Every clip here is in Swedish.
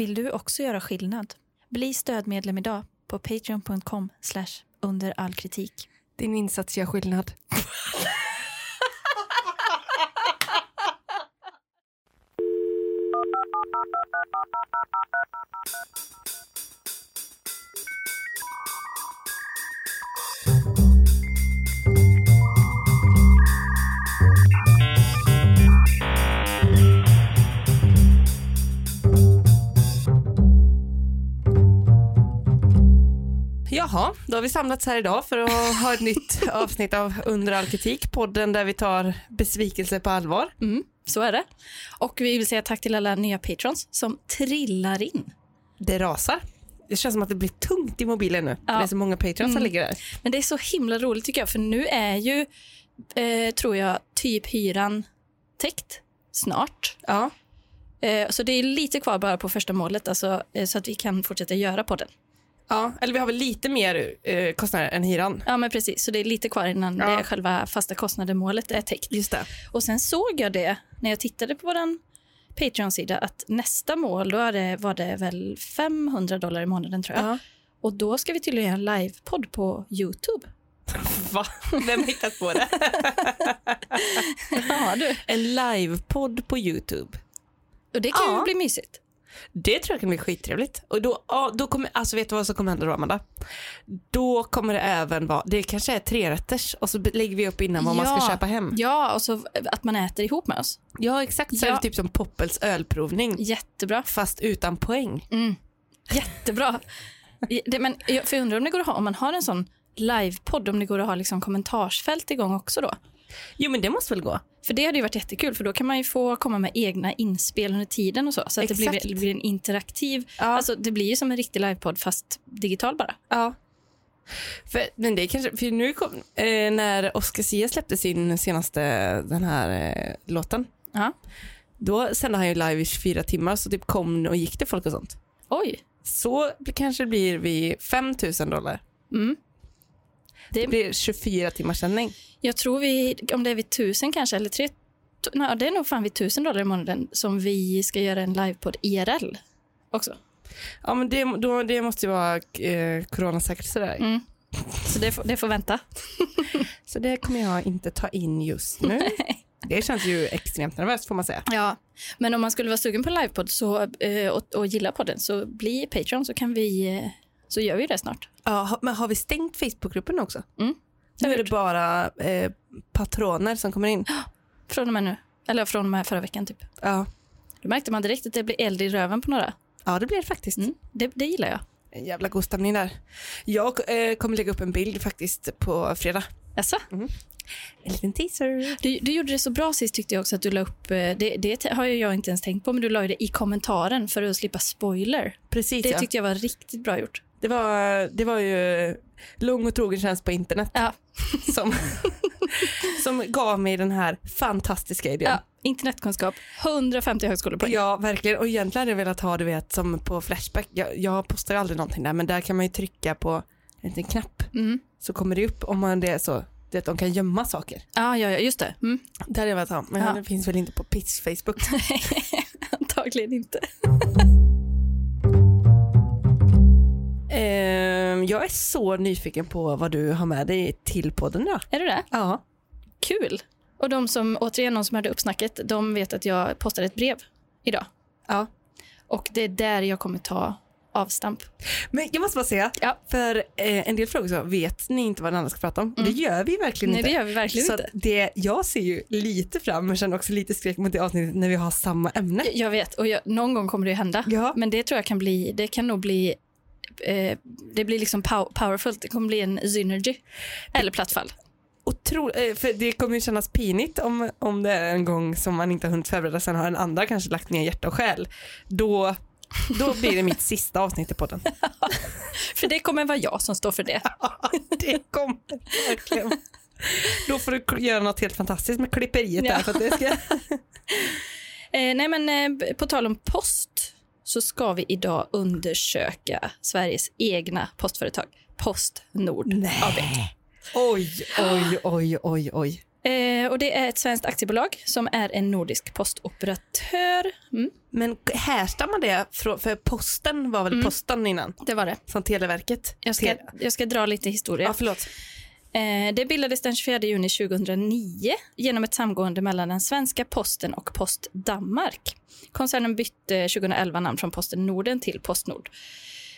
Vill du också göra skillnad? Bli stödmedlem idag på patreon.com under all kritik. Din insats gör skillnad. då har vi samlats här idag för att ha ett nytt avsnitt av Under all kritik, podden där vi tar besvikelse på allvar. Mm, så är det. Och vi vill säga tack till alla nya patrons som trillar in. Det rasar. Det känns som att det blir tungt i mobilen nu. Ja. Det är så många patrons som Mm. ligger där. Men det är så himla roligt tycker jag, för nu är ju, eh, tror jag, typ hyran täckt snart. Ja. Eh, så det är lite kvar bara på första målet, alltså, eh, så att vi kan fortsätta göra på den. Ja, eller vi har väl lite mer eh, kostnader än hyran. Ja, men precis. Så det är lite kvar innan Ja. det själva fasta kostnaden-målet är täckt. Just det. Och sen såg jag det när jag tittade på vår Patreon-sida att nästa mål, då det, var det väl 500 dollar i månaden tror jag. Ja. Och då ska vi tydligen göra en livepodd på YouTube. Va? Vem har hittat på det? Ja, du. en livepodd på Youtube. Och det kan Ja. ju bli mysigt. Det tror jag kan bli skittrevligt. Och då, ja, då kommer, alltså vet du vad som kommer hända då Amanda? Då kommer det även vara, det kanske är trerätters och så lägger vi upp innan vad man Ja. ska köpa hem. Ja, och så att man äter ihop med oss. Ja exakt, så Ja. är det typ som Poppels ölprovning Jättebra. fast utan poäng. Mm. Jättebra. Det, men, jag undrar om det går att ha, om man har en sån livepodd, om det går att ha liksom kommentarsfält igång också då. Jo men det måste väl gå? För det hade ju varit jättekul, för då kan man ju få komma med egna inspel under tiden och så. Så att det blir, det blir en interaktiv, Ja. alltså det blir ju som en riktig livepodd fast digital bara. Ja. För, men det kanske, för nu kom, eh, när Oscar Sia släppte sin senaste, den här eh, låten, Ja. då sände han ju live i 24 timmar så typ kom och gick det folk och sånt. Oj. Så kanske det blir vid 5000 dollar. Mm. Det blir 24 timmars sändning. Jag tror vi, om det är vid tusen kanske, eller tre, nej, det är nog fan vid tusen dollar i månaden som vi ska göra en livepodd IRL också. Ja men det, då, det måste ju vara eh, coronasäkert sådär. Mm. Så det får, det får vänta. Så det kommer jag inte ta in just nu. det känns ju extremt nervöst får man säga. Ja, men om man skulle vara sugen på livepodd så, eh, och, och gilla podden så bli Patreon så kan vi, eh, så gör vi det snart. Ja, men har vi stängt Facebookgruppen också? Mm. Nu är det bara eh, patroner som kommer in. Från och med nu, eller från och med förra veckan typ. Ja, Då märkte man direkt att det blir eld i röven på några. ja det blir det faktiskt. Mm, det, det gillar jag. En jävla god stämning där. Jag eh, kommer lägga upp en bild faktiskt på fredag. Jaså? En liten teaser. Du, du gjorde det så bra sist tyckte jag också att du la upp, eh, det, det har jag inte ens tänkt på, men du la det i kommentaren för att slippa spoiler. Precis Det ja. tyckte jag var riktigt bra gjort. Det var, det var ju lång och trogen tjänst på internet Ja, som, som gav mig den här fantastiska idén. ja internetkunskap, 150 högskolepoäng. Ja, verkligen. Och egentligen hade jag velat ha, du vet, som på Flashback. Jag, jag postar ju aldrig någonting där, men där kan man ju trycka på en liten knapp Mm. så kommer det upp om man det är så. Du vet, de kan gömma saker. Ja, ja, ja, just det. Mm. Det hade jag velat ha, men Ja. det finns väl inte på Piss Facebook. Antagligen inte. Jag är så nyfiken på vad du har med dig till podden idag. Är du det? Ja. Kul. Och de som, återigen, de som hörde uppsnacket, de vet att jag postade ett brev idag. ja. Och det är där jag kommer ta avstamp. Men jag måste bara säga, Ja. för eh, en del frågor så vet ni inte vad den andra ska prata om. Och det gör vi verkligen Nej, inte. det gör vi verkligen så inte. Det, jag ser ju lite fram men känner också lite skräck mot det avsnittet när vi har samma ämne. Jag vet, och jag, någon gång kommer det ju hända. Ja. Men det tror jag kan bli, det kan nog bli, eh, det blir liksom pow- powerfult. Det kommer bli en synergy. Eller plattfall. Otro, eh, för det kommer ju kännas pinigt om, om det är en gång som man inte har hunnit förbereda, sen har en andra kanske lagt ner hjärta och själ. Då, då blir det mitt sista avsnitt i podden. För det kommer vara jag som står för det. det kommer verkligen. Då får du göra något helt fantastiskt med klipperiet Ja. där. För att det ska... Eh, nej men eh, på tal om post så ska vi idag undersöka Sveriges egna postföretag. Postnord AB. Oj, oj, oj, oj, oj. Eh, och det är ett svenskt aktiebolag som är en nordisk postoperatör. Mm, Men härstammar det från, för posten var väl Mm. posten innan? det var det. Som Televerket? Jag ska, jag ska dra lite historia. Ja, förlåt. Eh, det bildades den 24 juni 2009 genom ett samgående mellan den svenska posten och Post Danmark. Koncernen bytte 2011 namn från Posten Norden till Postnord.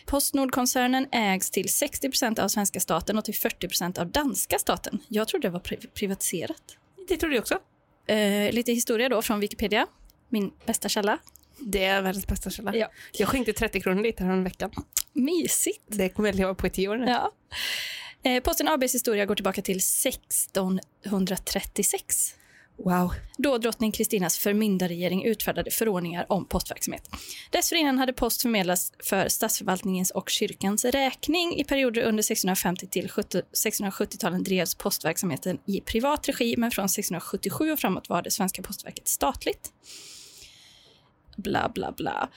Postnord-koncernen ägs till 60% av svenska staten och till 40% av danska staten. Jag trodde det var pri- privatiserat. Det trodde jag också. Eh, lite historia då från Wikipedia, min bästa källa. Det är världens bästa källa. Ja. Jag skänkte 30 kronor dit veckan. Mysigt. Det kommer jag leva på i tio år nu. Ja. Eh, Posten ABs historia går tillbaka till 1636. Wow. då drottning Kristinas förmyndarregering utfärdade förordningar om postverksamhet. Dessförinnan hade post förmedlats för statsförvaltningens och kyrkans räkning. I perioder under 1650 till 70 1670-talen drevs postverksamheten i privat regi men från 1677 och framåt var det svenska postverket statligt. Bla, bla, bla.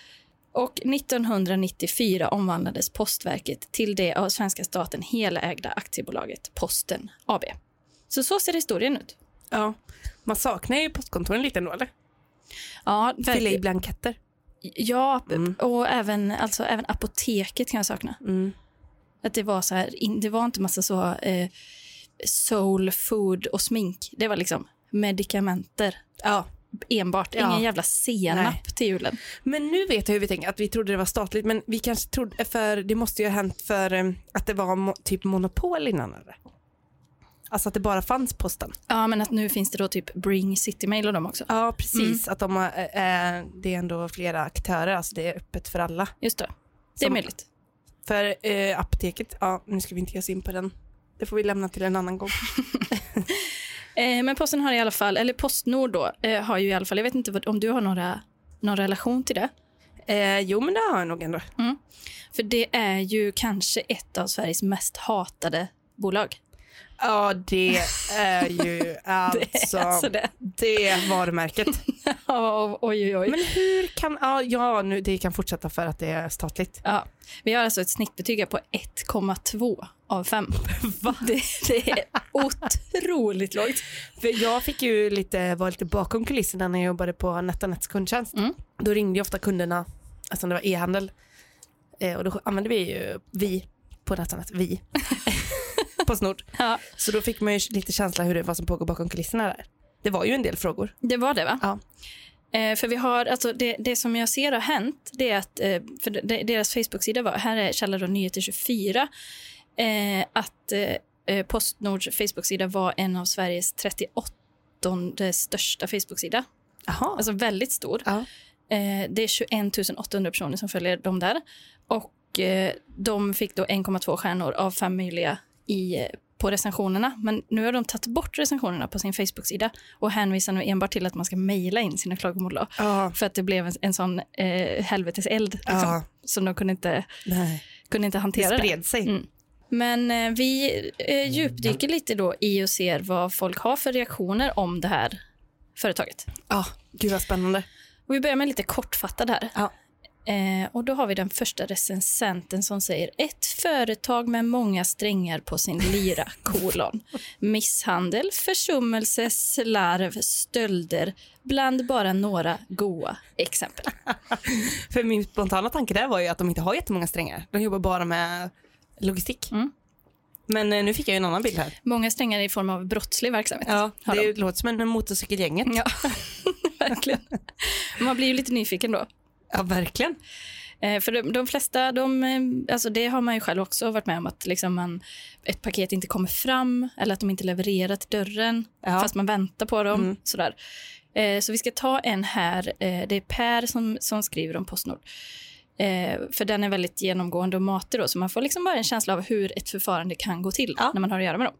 Och 1994 omvandlades Postverket till det av svenska staten helägda aktiebolaget Posten AB. Så så ser historien ut. Ja. Man saknar ju postkontoren lite ändå, eller? Ja, Fylla i blanketter. Ja, Mm. och även, alltså, även apoteket kan jag sakna. Mm. Att det var så här, det var inte massa så eh, soul food och smink. Det var liksom medikamenter Ja. Enbart. Ja. Ingen jävla senap Nej. till julen. Men nu vet jag hur vi tänker, att vi trodde det var statligt, men vi kanske trodde, för det måste ju ha hänt för eh, att det var mo- typ monopol innan eller? Alltså att det bara fanns posten. Ja, men att nu finns det då typ Bring City Mail och dem också. Ja, precis. Att de har, eh, eh, det är ändå flera aktörer, alltså det är öppet för alla. Just det. Det är Som- möjligt. För eh, apoteket, ja nu ska vi inte ge oss in på den. Det får vi lämna till en annan gång. Eh, men Posten har i alla fall, eller Postnord då, eh, har ju i alla fall, jag vet inte vad, om du har några, någon relation till det. Eh, jo men det har jag nog ändå. För det är ju kanske ett av Sveriges mest hatade bolag. Ja det är ju alltså, Alltså det. det varumärket. Ja, oj, oj, oj. Men hur kan, ja, ja nu, det kan fortsätta för att det är statligt. Ja, vi har alltså ett snittbetyg på 1,2 av 5. Det, det är otroligt lågt. För jag fick ju lite, var lite bakom kulisserna när jag jobbade på NetOnNets kundtjänst. Mm. Då ringde ofta kunderna, alltså det var e-handel, eh, och då använde vi ju vi på NetOnNet, vi, Postnord. Ja, Så då fick man ju lite känsla hur det var som pågår bakom kulisserna där. Det var ju en del frågor. det var det va? Ja. Eh, för vi har, alltså det, det som jag ser har hänt, det är att, eh, för de, deras Facebook-sida var, här är källa då Nyheter 24, eh, att eh, eh, Postnords Facebook-sida var en av Sveriges 38 största Facebook-sida. Alltså väldigt stor. ja. Eh, det är 21 800 personer som följer dem där. Och de fick då 1,2 stjärnor av fem möjliga i, på recensionerna. Men nu har de tagit bort recensionerna på sin Facebook-sida och hänvisar nu enbart till att man ska mejla in sina klagomål. Ja. för att det blev en, en sån eh, helveteseld. Liksom, Ja. Så de kunde inte, Nej. kunde inte hantera det. spred sig. Mm. Men eh, vi eh, djupdyker lite då i och ser vad folk har för reaktioner om det här företaget. Ja, gud vad spännande. Och vi börjar med lite kortfattad här. Eh, och då har vi den första recensenten som säger ett företag med många strängar på sin lyra, kolon. Misshandel, försummelse, slarv, stölder, bland bara några goa exempel. För min spontana tanke där var ju att de inte har jättemånga strängar. De jobbar bara med logistik. Mm. Men eh, nu fick jag en annan bild här. Många strängar i form av brottslig verksamhet. Ja, har de. det låter som en motorcykelgänget. Ja, verkligen. Man blir ju lite nyfiken då. Ja, verkligen. Eh, för de, de flesta, de, eh, alltså det har man ju själv också varit med om att liksom man, ett paket inte kommer fram eller att de inte levererar till dörren Ja. fast man väntar på dem. Mm. Sådär. Eh, så vi ska ta en här. Eh, det är Per som, som skriver om Postnord. Eh, för den är väldigt genomgående och matig då, så man får liksom bara en känsla av hur ett förfarande kan gå till Ja. när man har att göra med dem.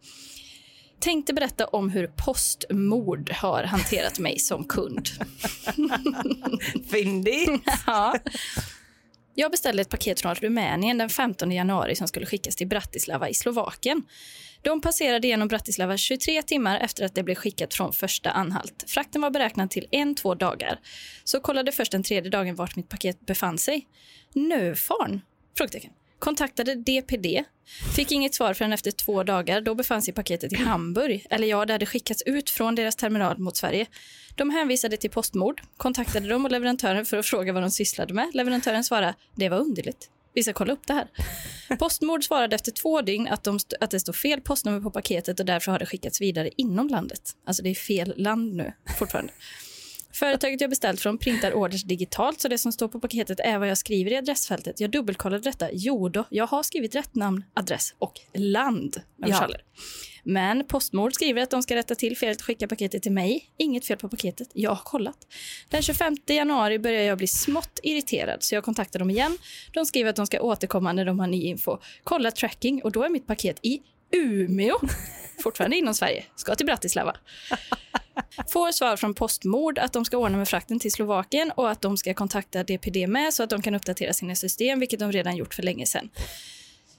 Tänkte berätta om hur Postmord har hanterat mig som kund. Fyndigt. Ja. Jag beställde ett paket från Rumänien den 15 januari som skulle skickas till Bratislava i Slovakien. De passerade genom Bratislava 23 timmar efter att det blev skickat från första anhalt. Frakten var beräknad till en, två dagar. Så kollade först den tredje dagen vart mitt paket befann sig. Nöfarn? Frågetecken. Kontaktade DPD. Fick inget svar förrän efter två dagar. Då befann sig paketet i Hamburg. Eller ja, det hade skickats ut från deras terminal mot Sverige. De hänvisade till postmord. Kontaktade dem och leverantören för att fråga vad de sysslade med. Leverantören svarade, det var underligt. Vi ska kolla upp det här. Postmord svarade efter två dygn att, de st- att det står fel postnummer på paketet och därför har det skickats vidare inom landet. Alltså det är fel land nu fortfarande. Företaget jag beställt från printar orders digitalt så det som står på paketet är vad jag skriver i adressfältet. Jag dubbelkollade detta. Jo då, jag har skrivit rätt namn, adress och land Ja. Men Postnord skriver att de ska rätta till felet och skicka paketet till mig. Inget fel på paketet. Jag har kollat. Den 25 januari börjar jag bli smått irriterad så jag kontaktar dem igen. De skriver att de ska återkomma när de har ny info. Kolla tracking och då är mitt paket i Umeå. Fortfarande inom Sverige. Ska till Bratislava. Får svar från Postmord att de ska ordna med frakten till Slovakien och att de ska kontakta DPD med så att de kan uppdatera sina system, vilket de redan gjort för länge sedan.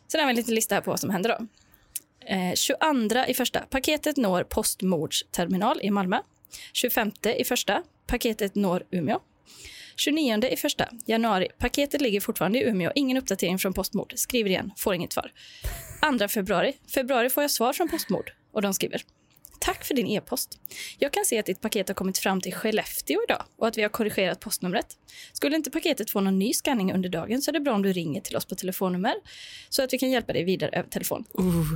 Sen har vi en liten lista här på vad som händer då. Eh, 22 i första, paketet når Postmords terminal i Malmö. 25 i första, paketet når Umeå. 29 i första, januari, paketet ligger fortfarande i Umeå, ingen uppdatering från Postmord. Skriver igen, får inget svar. 2 februari, februari får jag svar från Postmord och de skriver Tack för din e-post. Jag kan se att ditt paket har kommit fram till Skellefteå idag och att vi har korrigerat postnumret. Skulle inte paketet få någon ny scanning under dagen så är det bra om du ringer till oss på telefonnummer så att vi kan hjälpa dig vidare över telefon.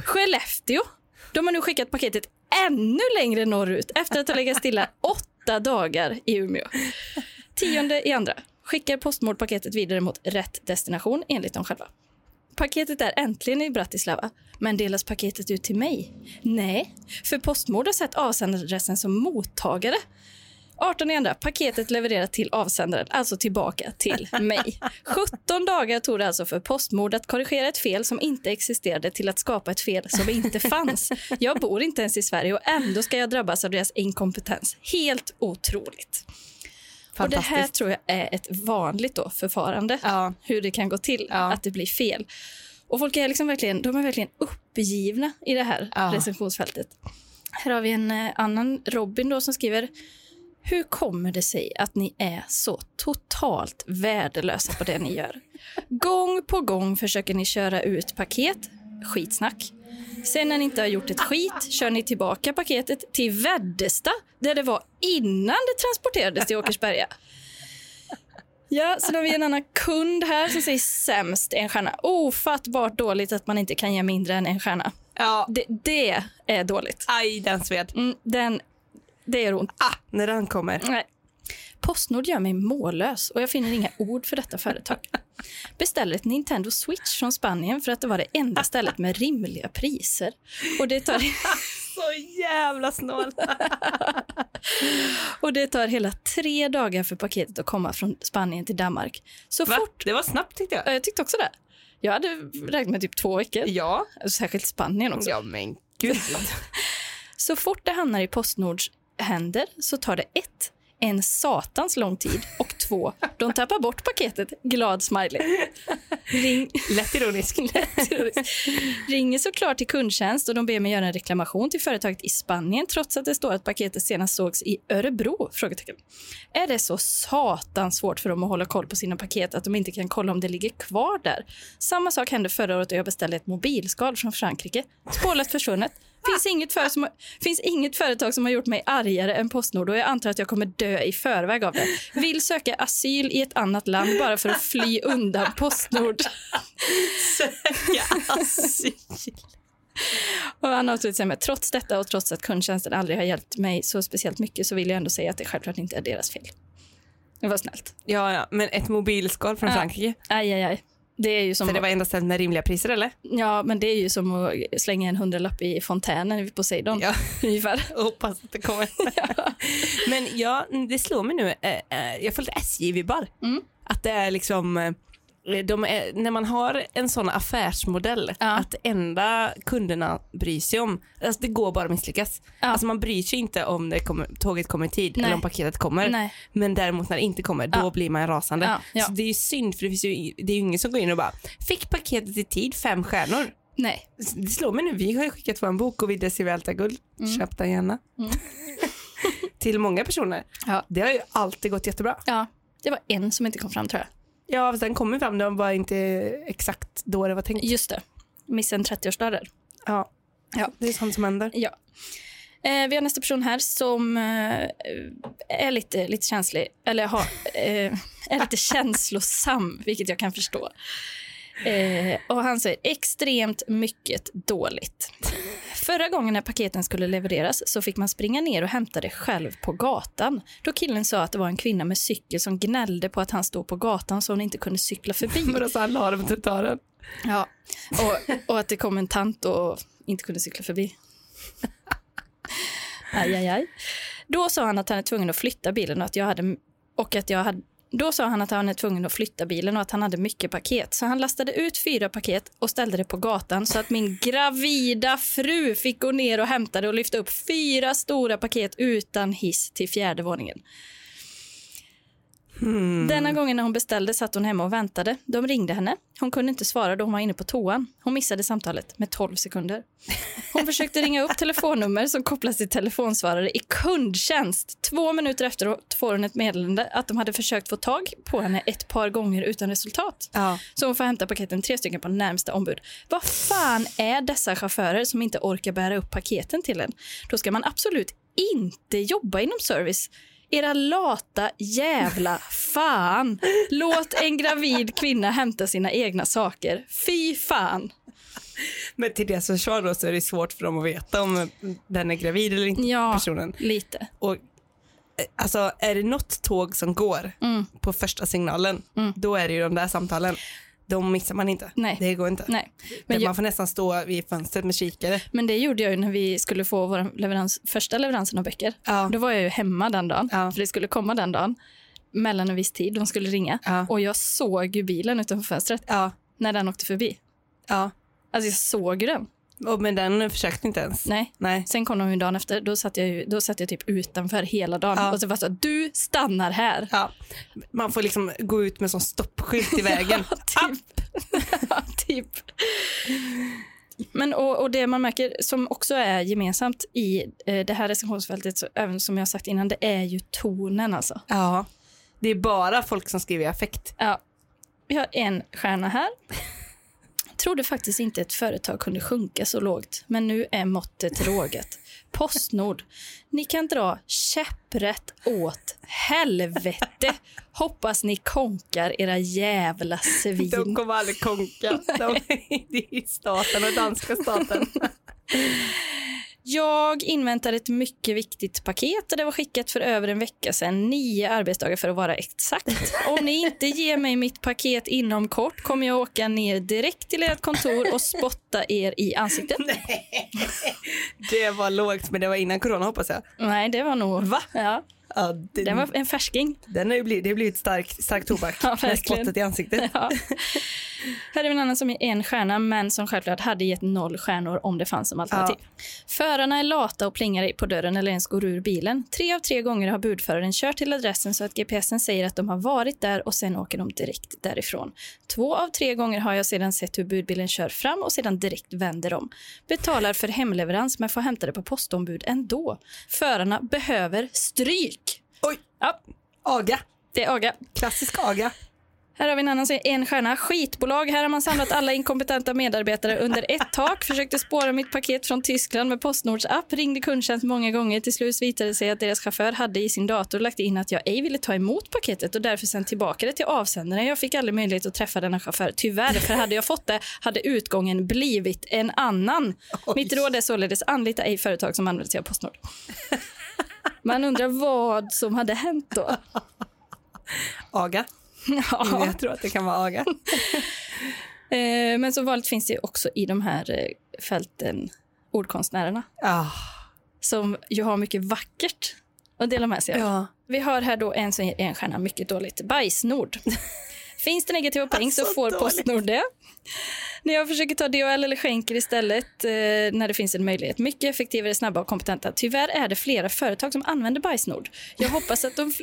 Skellefteå! De har nu skickat paketet ännu längre norrut efter att ha legat stilla åtta dagar i Umeå. Tionde i andra. Skickar Postmord-paketet vidare mot rätt destination enligt dem själva. Paketet är äntligen i Bratislava, men delas paketet ut till mig? Nej, för Postmord har sett avsändaradressen som mottagare. 18 i andra, paketet levererat till avsändaren, alltså tillbaka till mig. 17 dagar tog det alltså för Postmord att korrigera ett fel som inte existerade till att skapa ett fel som inte fanns. Jag bor inte ens i Sverige och ändå ska jag drabbas av deras inkompetens. Helt otroligt. Och det här tror jag är ett vanligt då förfarande Ja. hur det kan gå till Ja. att det blir fel. Och folk är liksom verkligen, de är verkligen uppgivna i det här Ja. recensionsfältet. Här har vi en eh, annan Robin då som skriver hur kommer det sig att ni är så totalt värdelösa på det ni gör? Gång på gång försöker ni köra ut paket, skitsnack. Sen när ni inte har gjort ett skit kör ni tillbaka paketet till Väddesta där det var innan det transporterades till Åkersberga. Ja, sen har vi en annan kund här som säger sämst en stjärna. Ofattbart dåligt att man inte kan ge mindre än en stjärna. Ja, Det, det är dåligt. aj den sved. Mm, den, det gör ont. Ah, när den kommer. Nej. Postnord gör mig mållös och jag finner inga ord för detta företag. Beställer ett Nintendo Switch från Spanien för att det var det enda stället med rimliga priser. Och det tar, Så jävla snål. och det tar hela tre dagar för paketet att komma från Spanien till Danmark. Så Va? fort... Det var snabbt tyckte jag. Ja, Jag tyckte också det. Jag hade räknat med typ två veckor. Ja. Särskilt Spanien också. Ja men gud. Så fort det hamnar i Postnords händer så tar det ett, en satans lång tid och två, de tappar bort paketet. Glad smiley. Ring, Lätt ironisk. ringer såklart till kundtjänst och de ber mig göra en reklamation till företaget i Spanien trots att det står att paketet senast sågs i Örebro? Frågetecken. Är det så satans svårt för dem att hålla koll på sina paket att de inte kan kolla om det ligger kvar där? Samma sak hände förra året då jag beställde ett mobilskal från Frankrike. Spårlöst försvunnet. Finns inget, för som, finns inget företag som har gjort mig argare än Postnord och jag antar att jag kommer dö i förväg av det. Vill söka asyl i ett annat land bara för att fly undan Postnord. Söka asyl. Och han avslutar med trots detta och trots att kundtjänsten aldrig har hjälpt mig så speciellt mycket så vill jag ändå säga att det självklart inte är deras fel. Det var snällt. Ja, ja, men ett mobilskal från Ja. Frankrike. Aj, aj, aj. Det är ju som, För det var enda stället med rimliga priser eller? ja, men det är ju som att slänga en hundralapp i fontänen vid Poseidon. Ja. Ungefär. Jag hoppas att det kommer. Men ja, det slår mig nu. eh, eh, Jag får lite SJ-vibbar. Mm. Att det är liksom, eh, är, när man har en sån affärsmodell, Ja. att enda kunderna bryr sig om, alltså det går bara att misslyckas. Ja. Alltså man bryr sig inte om det kommer, tåget kommer i tid Nej. eller om paketet kommer. Nej. Men däremot när det inte kommer, då Ja. blir man rasande. Så det är ju synd för det, finns ju, det är ju ingen som går in och bara, fick paketet i tid, fem stjärnor. Nej. Det slår mig nu, vi har ju skickat vår bok och vi Desi Välta Guld, köp den gärna. Mm. Till många personer. Det har ju alltid gått jättebra. Ja, det var en som inte kom fram tror jag. Ja, sen kom vi fram, det var inte exakt då det var tänkt. Just det. Missa en 30-årsdag där. Ja. Ja. det är sånt som händer. Ja. Eh, vi har nästa person här som eh, är lite, lite känslig, eller har, eh, är lite känslosam, vilket jag kan förstå. Eh, och Han säger extremt mycket dåligt. Förra gången när paketen skulle levereras så fick man springa ner och hämta det själv på gatan. Då killen sa att det var en kvinna med cykel som gnällde på att han stod på gatan så hon inte kunde cykla förbi. Men alltså han la det på trottoaren. Ja. Och, och att det kom en tant och inte kunde cykla förbi. Aj, aj, aj. Då sa han att han är tvungen att flytta bilen och att jag hade, och att jag hade då sa han att han är tvungen att flytta bilen och att han hade mycket paket. Så han lastade ut fyra paket och ställde det på gatan så att min gravida fru fick gå ner och hämta det och lyfta upp fyra stora paket utan hiss till fjärde våningen. Hmm. Denna gången när hon beställde satt hon hemma och väntade. De ringde henne. Hon kunde inte svara då hon var inne på toan. Hon missade samtalet med 12 sekunder. Hon försökte ringa upp telefonnummer som kopplas till telefonsvarare i kundtjänst. Två minuter efteråt får hon ett meddelande att de hade försökt få tag på henne ett par gånger utan resultat. Ja. Så hon får hämta paketen tre stycken på närmsta ombud. Vad fan är dessa chaufförer som inte orkar bära upp paketen till en? Då ska man absolut inte jobba inom service. Era lata jävla fan. Låt en gravid kvinna hämta sina egna saker. Fy fan. Men till deras försvar då så är det svårt för dem att veta om den är gravid eller inte, Ja, personen. lite. Och, eh, alltså är det något tåg som går Mm. på första signalen, då är det ju de där samtalen. De missar man inte. Nej. Det går inte. Nej. Men man får nästan stå vid fönstret med kikare. men det gjorde jag när vi skulle få vår leverans, första leveransen av böcker. Ja. Då var jag ju hemma den dagen, Ja. för det skulle komma den dagen. Mellan en viss tid, de skulle ringa. Ja. Och jag såg ju bilen utanför fönstret när den åkte förbi. ja. Alltså jag såg den. Och, men den försökte inte ens. Nej. Nej. Sen kom de ju dagen efter, då satt jag, ju, då satt jag typ utanför hela dagen. Ja. Och så var det så, du stannar här. Ja. Man får liksom gå ut med sån stoppskylt i vägen. typ. ja, typ. Men och, och det man märker som också är gemensamt i eh, det här recensionsfältet, så, även som jag sagt innan, det är ju tonen alltså. ja. Det är bara folk som skriver i affekt. Ja. Vi har en stjärna här. Trodde faktiskt inte ett företag kunde sjunka så lågt, men nu är måttet rågat. Postnord, ni kan dra käpprätt åt helvete. Hoppas ni konkar era jävla De svin. kommer aldrig konka. De, det är staten och danska staten. Jag inväntar ett mycket viktigt paket och det var skickat för över en vecka sedan, nio arbetsdagar för att vara exakt. Om ni inte ger mig mitt paket inom kort kommer jag åka ner direkt till ert kontor och spotta er i ansiktet. Det var lågt, men det var innan corona hoppas jag. Nej, det var nog... Va? Ja, Ja, det, det var en färsking. Den har ju blivit, det har blivit stark, stark tobak. Ja, verkligen. spottet i ansiktet. Ja. Här är en annan som är en stjärna, men som självklart hade gett noll stjärnor om det fanns som alternativ. Förarna är lata och plingar på dörren eller ens går ur bilen. Tre av tre gånger har budföraren kört till adressen så att GPSen säger att de har varit där och sen åker de direkt därifrån. Två av tre gånger har jag sedan sett hur budbilen kör fram och sedan direkt vänder om. Betalar för hemleverans men får hämta det på postombud ändå. Förarna behöver stryk. Oj, Ja, aga. det är aga. Klassisk aga. Här har vi en annan som en stjärna. Skitbolag. Här har man samlat alla inkompetenta medarbetare under ett tak. Försökte spåra mitt paket från Tyskland med Postnords app. Ringde kundtjänst många gånger. Till slut visade det sig att deras chaufför hade i sin dator lagt in att jag ej ville ta emot paketet och därför sänt tillbaka det till avsändaren. Jag fick aldrig möjlighet att träffa denna chaufför. Tyvärr, för hade jag fått det hade utgången blivit en annan. Oj. Mitt råd är således anlita ej företag som använder sig av Postnord. Man undrar vad som hade hänt då. Aga. Ja. Jag tror att det kan vara aga. Eh, men som vanligt finns det också i de här eh, fälten ordkonstnärerna Ah, som ju har mycket vackert att dela med sig av. ja. Vi har här då en som ger en stjärna mycket dåligt. Bajsnord. Finns det negativa poäng så Alltså, får dåligt. Postnord det. När jag försöker ta DHL eller skänker istället eh, när det finns en möjlighet. Mycket effektivare, snabba och kompetenta. Tyvärr är det flera företag som använder bajsnord. Jag hoppas att de...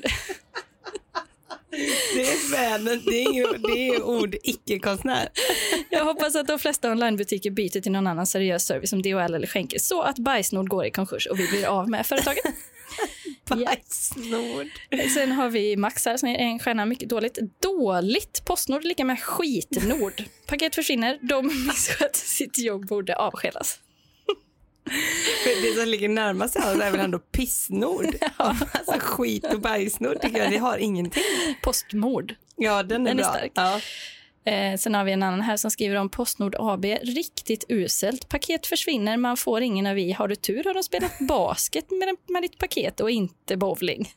Det är världen, det är ju, det är ord icke-konstnär. Jag hoppas att de flesta onlinebutiker byter till någon annan seriös service som DHL eller skänker så att Bajsnord går i konkurs och vi blir av med företaget. Bajsnord. Sen har vi Max här som är en stjärna mycket dåligt. Dåligt. Postnord lika med skitnord. Paket försvinner. De missköter sitt jobb borde avskedas. För det som ligger närmast hands är väl ändå pissnord. Alltså skit och bajsnord tycker jag, det har ingenting. Postmord. Ja, den är Den är bra. stark. Ja. Eh, sen har vi en annan här som skriver om Postnord AB. Riktigt uselt. Paket försvinner, man får ingen avi. Har du tur har de spelat basket med, med ditt paket och inte bowling.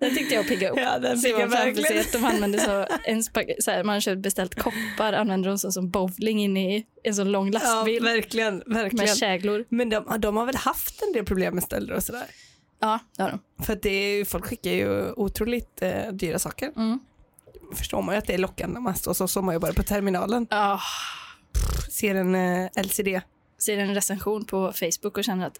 Den tyckte jag pigga upp. Ja, den vad framför sig att de använder så, en så här, man har köpt beställt koppar, använder de så som bowling in i en sån lång Ja, lastbil verkligen. verkligen. med käglor. Men de, de har väl haft en del problem med stölder och sådär? Ja, det har de. För det är, ju- folk skickar ju otroligt eh, dyra saker. Mm. Förstår man ju att det är lockande man står så som man jobbar på terminalen. Ja, Ser en eh, LCD. ser en recension på Facebook och känner att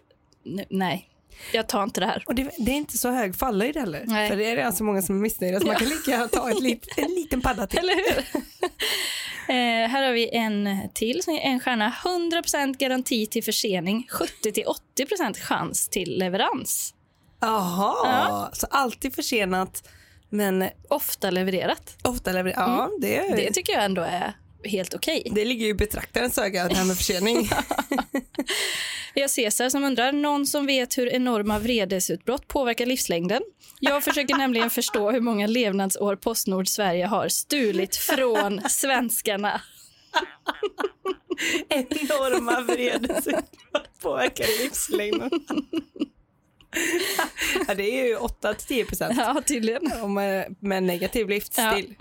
nej, jag tar inte det här. Och det, det är inte så hög fallhöjd heller. Nej. För det är redan så många som är missnöjda så man kan lika gärna ta ett lit, en liten padda till. Eller hur? eh, här har vi en till som är en stjärna. 100% garanti till försening, 70-80% chans till leverans. Jaha, Ja. så alltid försenat men Ofta levererat. ofta levererat. Ja, det, Mm. Det tycker jag ändå är helt okej. det ligger ju i betraktarens öga det här med försening. Vi har Cesar som undrar, någon som vet hur enorma vredesutbrott påverkar livslängden? Jag försöker nämligen förstå hur många levnadsår Postnord Sverige har stulit från svenskarna. Enorma vredesutbrott påverkar livslängden. ja, det är ju 8-10 procent Ja, tydligen. om, eh, med negativ livsstil.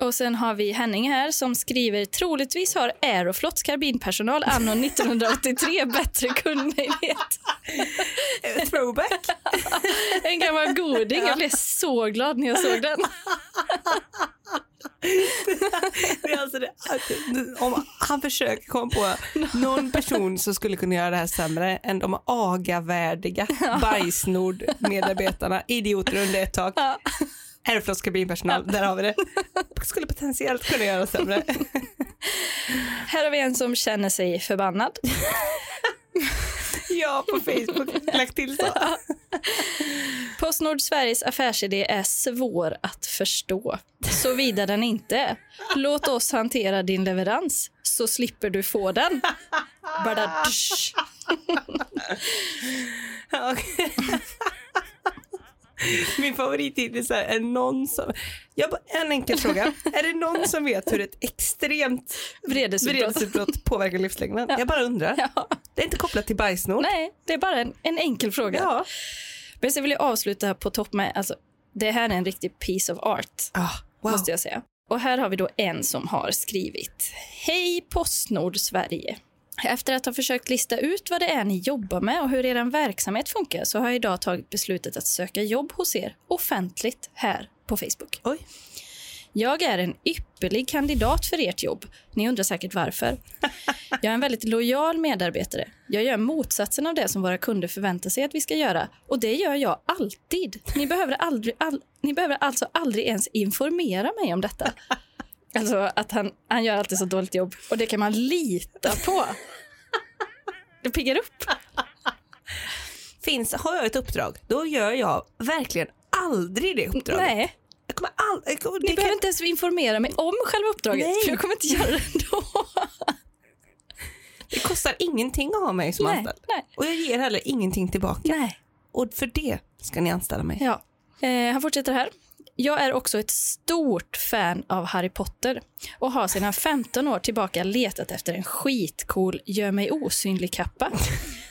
Och sen har vi Henning här som skriver troligtvis har Aeroflots karbinpersonal anno 1983 bättre kundnöjdhet. Throwback. En gammal goding. Jag blev så glad när jag såg den. Det är alltså det, om han försöker komma på någon person som skulle kunna göra det här sämre än de agavärdiga bajsnord-medarbetarna, idioter under ett tak. Ja. Aeroflots kabinpersonal, där har vi det. Skulle potentiellt kunna göra sämre. Här har vi en som känner sig förbannad. Ja, på Facebook lagt till så. Postnord Sveriges affärsidé är svår att förstå, såvida den inte är. Låt oss hantera din leverans, så slipper du få den. Badadsch. Ja. Min favorittitel är, är någon som... Jag bara, en enkel fråga. Är det någon som vet hur ett extremt Vredesutbrott. påverkar livslängden? Jag bara undrar. Ja. Det är inte kopplat till bajsnord. Nej, det är bara en, en enkel fråga. Ja. Men så vill jag avsluta på topp med, alltså, det här är en riktig piece of art, Ah, wow. måste jag säga. Och här har vi då en som har skrivit. Hej Postnord Sverige. Efter att ha försökt lista ut vad det är ni jobbar med och hur er verksamhet funkar så har jag idag tagit beslutet att söka jobb hos er offentligt här på Facebook. Oj. Jag är en ypperlig kandidat för ert jobb. Ni undrar säkert varför. Jag är en väldigt lojal medarbetare. Jag gör motsatsen av det som våra kunder förväntar sig att vi ska göra. Och det gör jag alltid. Ni behöver, aldrig, all, ni behöver alltså aldrig ens informera mig om detta. Alltså att han, han gör alltid så dåligt jobb. Och det kan man lita på. Det piggar upp. Finns, har jag ett uppdrag, då gör jag verkligen aldrig det uppdraget. Nej, Jag kommer aldrig... jag kommer- ni behöver kan, inte ens informera mig om själva uppdraget. Nej. För jag kommer inte göra det ändå. det kostar ingenting att ha mig som Nej, anställd. nej. Och jag ger heller ingenting tillbaka. Nej. Och för det ska ni anställa mig. Ja. Eh, han fortsätter här. Jag är också ett stort fan av Harry Potter och har sedan 15 år tillbaka letat efter en skitcool gör mig osynlig-kappa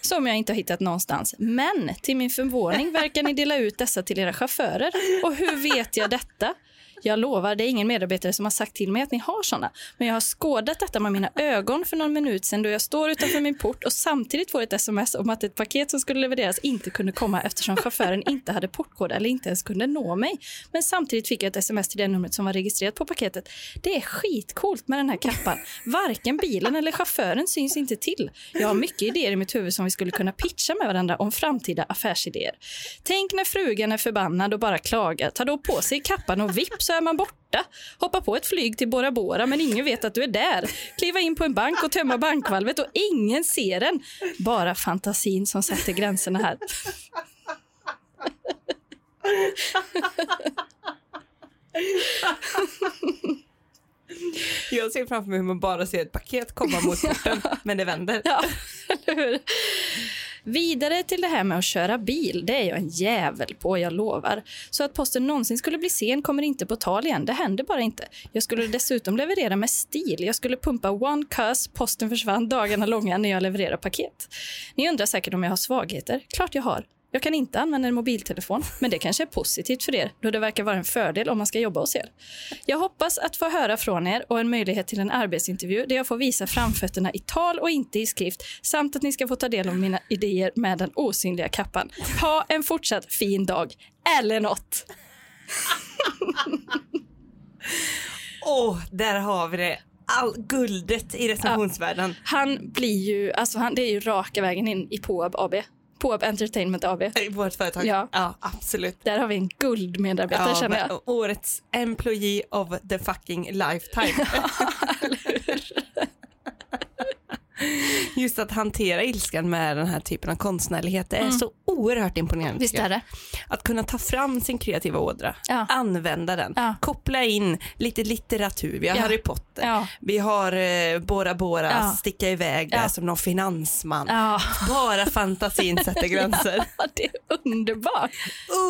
som jag inte har hittat någonstans. Men till min förvåning verkar ni dela ut dessa till era chaufförer. Och hur vet jag detta? Jag lovar, det är ingen medarbetare som har sagt till mig att ni har såna. Men jag har skådat detta med mina ögon för någon minut sedan då jag står utanför min port och samtidigt får ett sms om att ett paket som skulle levereras inte kunde komma eftersom chauffören inte hade portkod eller inte ens kunde nå mig. Men samtidigt fick jag ett sms till det numret som var registrerat på paketet. Det är skitcoolt med den här kappan. Varken bilen eller chauffören syns inte till. Jag har mycket idéer i mitt huvud som vi skulle kunna pitcha med varandra om framtida affärsidéer. Tänk när frugan är förbannad och bara klagar, tar då på sig kappan och vips så är man borta. Hoppa på ett flyg till Bora Bora men ingen vet att du är där. Kliva in på en bank och tömma bankvalvet och ingen ser en. Bara fantasin som sätter gränserna här. Jag ser framför mig hur man bara ser ett paket komma mot porten, men det vänder. Ja, eller hur? Vidare till det här med att köra bil. Det är jag en jävel på, jag lovar. Så att posten någonsin skulle bli sen kommer inte på tal igen. Det händer bara inte. Jag skulle dessutom leverera med stil. Jag skulle pumpa one cuss, posten försvann dagarna långa när jag levererar paket. Ni undrar säkert om jag har svagheter. Klart jag har. Jag kan inte använda en mobiltelefon, men det kanske är positivt för er då det verkar vara en fördel om man ska jobba hos er. Jag hoppas att få höra från er och en möjlighet till en arbetsintervju där jag får visa framfötterna i tal och inte i skrift samt att ni ska få ta del av mina idéer med den osynliga kappan. Ha en fortsatt fin dag, eller något. Åh, där har vi det. All guldet i recensionsvärlden. Han blir ju, alltså han, det är ju raka vägen in i Påab AB. Påab Entertainment AB. Vårt företag. Ja. ja, absolut. Där har vi en guldmedarbetare känner jag. Årets employee of the fucking lifetime. Just att hantera ilskan med den här typen av konstnärlighet det är så oerhört imponerande. Visst är det? Att kunna ta fram sin kreativa ådra, Ja. använda den, Ja. koppla in lite litteratur. Vi har Ja. Harry Potter, vi har eh, Bora Bora, sticka iväg där som någon finansman. Bara fantasin sätter gränser. Det är underbart.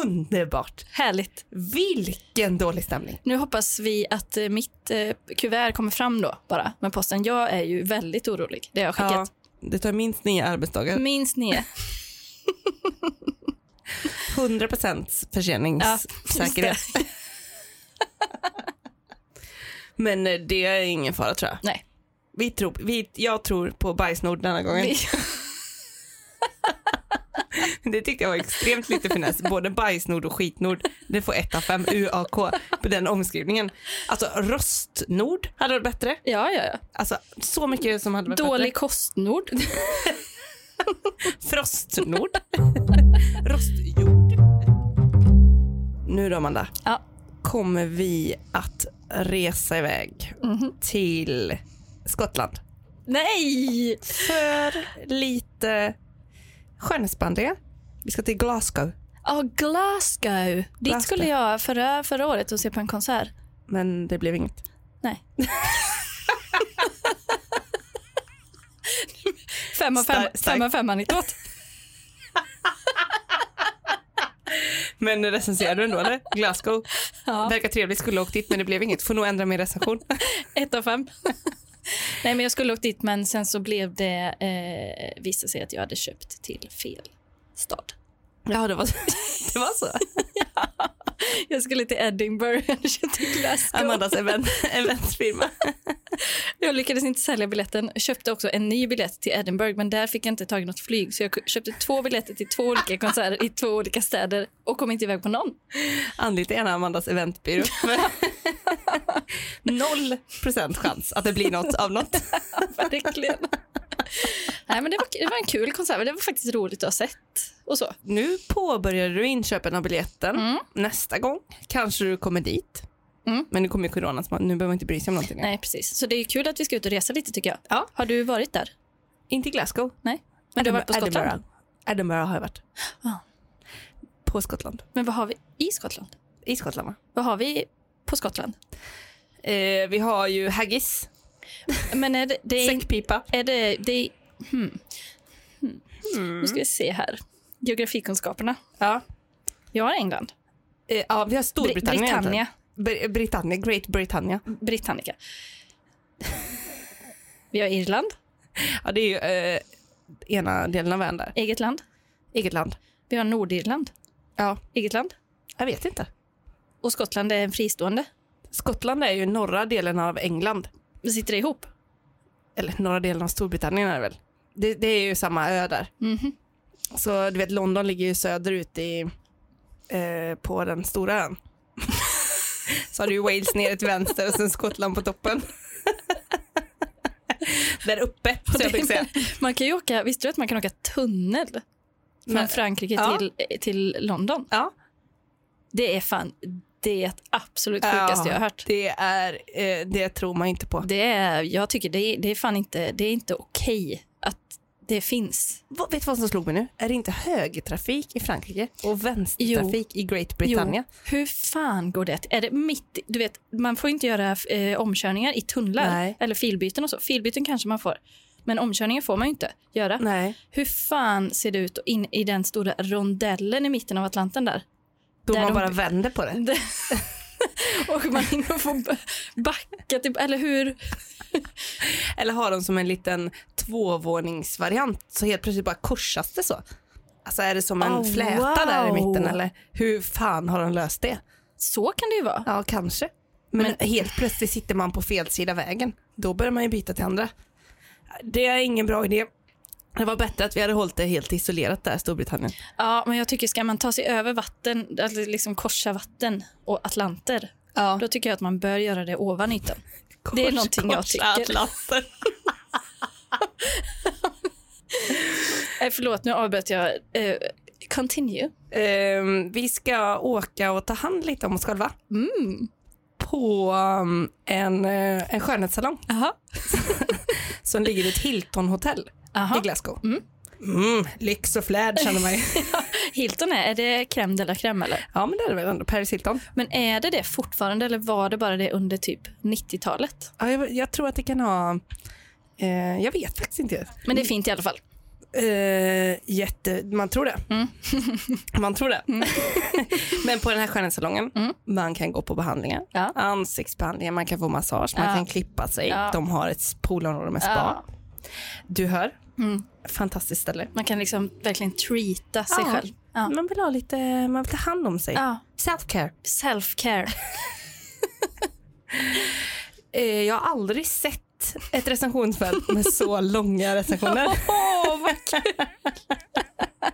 Underbart! Härligt. Vilken dålig stämning. Nu hoppas vi att eh, mitt eh, kuvert kommer fram då bara med posten. Jag är ju väldigt orolig. Det har jag Ja, skickat det tar minst nio arbetsdagar. minst nio. 100 procents Ja, förseningssäkerhet. det. Men eh, det är ingen fara tror jag. Nej. Vi tror, vi, jag tror på bajsnord denna gången. Det tyckte jag var extremt lite finess. Både bajsnord och skitnord. Det får ett av fem UAK på den omskrivningen. Alltså röstnord hade varit bättre. ja, ja, ja. Alltså så mycket som hade varit Dålig kostnord. bättre. Frostnord. Rostjord. Nu då Amanda. Ja. Kommer vi att resa iväg Mhm. till Skottland. Nej! För lite skönhetsbehandlingar. Vi ska till Glasgow. Ja, Glasgow. Dit skulle jag förra, förra året och se på en konsert. Men det blev inget. Nej. fem av fem, Stark- fem av fem anekdot. Men recenserade du ändå eller? Glasgow. Ja. Verkar trevligt, skulle åkt dit men det blev inget. Får nog ändra min recension. Ett av fem. Nej, men jag skulle åkt dit, men sen så blev det, eh, visade sig att jag hade köpt till fel stad. Ja, det var, det var så. Jag skulle till Edinburgh, jag hade köpt till Glasgow. Amandas event, eventsfirma. Jag lyckades inte sälja biljetten. Köpte också en ny biljett till Edinburgh, men där fick jag inte tagit något flyg. Så jag köpte två biljetter till två olika konserter i två olika städer och kom inte iväg på någon. Anlita gärna Amandas eventbyrå. Noll procent chans att det blir något av något. Verkligen. Nej, men det var, det var en kul konsert. Det var faktiskt roligt att ha sett och så. Nu påbörjar du inköpen av biljetten. Nästa gång kanske du kommer dit. Mm. Men nu kommer ju corona, så man- nu behöver man inte bry sig om någonting. Nej, precis. Så det är kul att vi ska ut och resa lite tycker jag. Ja. Har du varit där? Inte i Glasgow. Nej. Men du har varit på Skottland? Edinburgh. Edinburgh har jag varit. Ja. På Skottland. Men vad har vi i Skottland? I Skottland va? Vad har vi på Skottland? Eh, vi har ju haggis, Men är det... det är, säckpipa. är det, det hmm. Hmm. Nu ska vi se här. Geografikunskaperna. Ja. Jag har England. Eh, ja, vi har Storbritannien. Bri- Britannia. Br- Britannia, Great Britannia. Britannica. Vi har Irland. Ja, det är ju eh, ena delen av världen där. Eget land. Eget land. Vi har Nordirland. Ja, Eget land. jag vet inte. Och Skottland är en fristående. Skottland är ju norra delen av England. Vi sitter ihop. Eller norra delen av Storbritannien är det väl. Det, det är ju samma ö där. Mhm. Så du vet, London ligger ju söderut i, eh, på den stora ön. Så har du ju Wales nere till vänster och sen Skottland på toppen. där uppe, så jag säga. Man kan ju åka, visste du att man kan åka tunnel från Frankrike ja. till, till London? Ja. Det är fan det absolut sjukaste jag har hört. Det, är, eh, det tror man inte på. Det är, jag tycker det, är- det är fan inte, det är inte okej att det finns. Vad- Vet du vad som slog mig nu? Är det inte högertrafik i Frankrike och vänstertrafik i Great Britannia? Jo, hur fan går det? Är det mitt, du vet, man får inte göra eh, omkörningar i tunnlar Nej. eller filbyten och så. Filbyten kanske man får, men omkörningar får man ju inte göra. Nej. Hur fan ser det ut in i den stora rondellen i mitten av Atlanten där? Då man de- bara vänder på det. Och man hinner få ba- backa, typ, eller hur? Eller har de som en liten tvåvåningsvariant så helt plötsligt bara korsas det så. Alltså är det som en Oh, fläta där i wow. mitten eller hur fan har de löst det? Så kan det ju vara. Ja, kanske. Men, helt plötsligt sitter man på fel sida vägen. Då börjar man ju byta till andra. Det är ingen bra idé. Det var bättre att vi hade hållit det helt isolerat där, Storbritannien. Ja, men jag tycker ska man ta sig över vatten, alltså liksom korsa vatten och Atlanter, Ja. då tycker jag att man bör göra det ovan ytan. Det är någonting jag tycker. Atlanten. Eh, förlåt, nu avbröt jag. Eh, continue. Ehm, vi ska åka och ta hand lite om oss själva. Mm. På um, en, eh, en skönhetssalong Aha. som ligger i ett Hilton-hotell i Aha. Glasgow. Mm. Mm, lyx och flärd känner man ju. Hilton är, är det crème de la crème eller? ja men det är det väl ändå, Paris Hilton. Men är det det fortfarande eller var det bara det under typ 90-talet? Ja, jag, jag tror att det kan ha, eh, jag vet faktiskt inte. Men det är fint i alla fall. Eh, jätte, man tror det. Mm. man tror det. Men på den här skönhetssalongen, Mm. man kan gå på behandlingar. Ja. Ansiktsbehandlingar, man kan få massage, man Ja. kan klippa sig. Ja. De har ett poolområde med spa. Ja. Du hör, Mm. fantastiskt ställe. Man kan liksom verkligen treata sig Ja. själv. Ja. Man vill ha lite, man vill ta hand om sig. Ja. Self-care. Self-care. Eh, jag har aldrig sett ett recensionsfält med så långa recensioner. Åh, vad kul!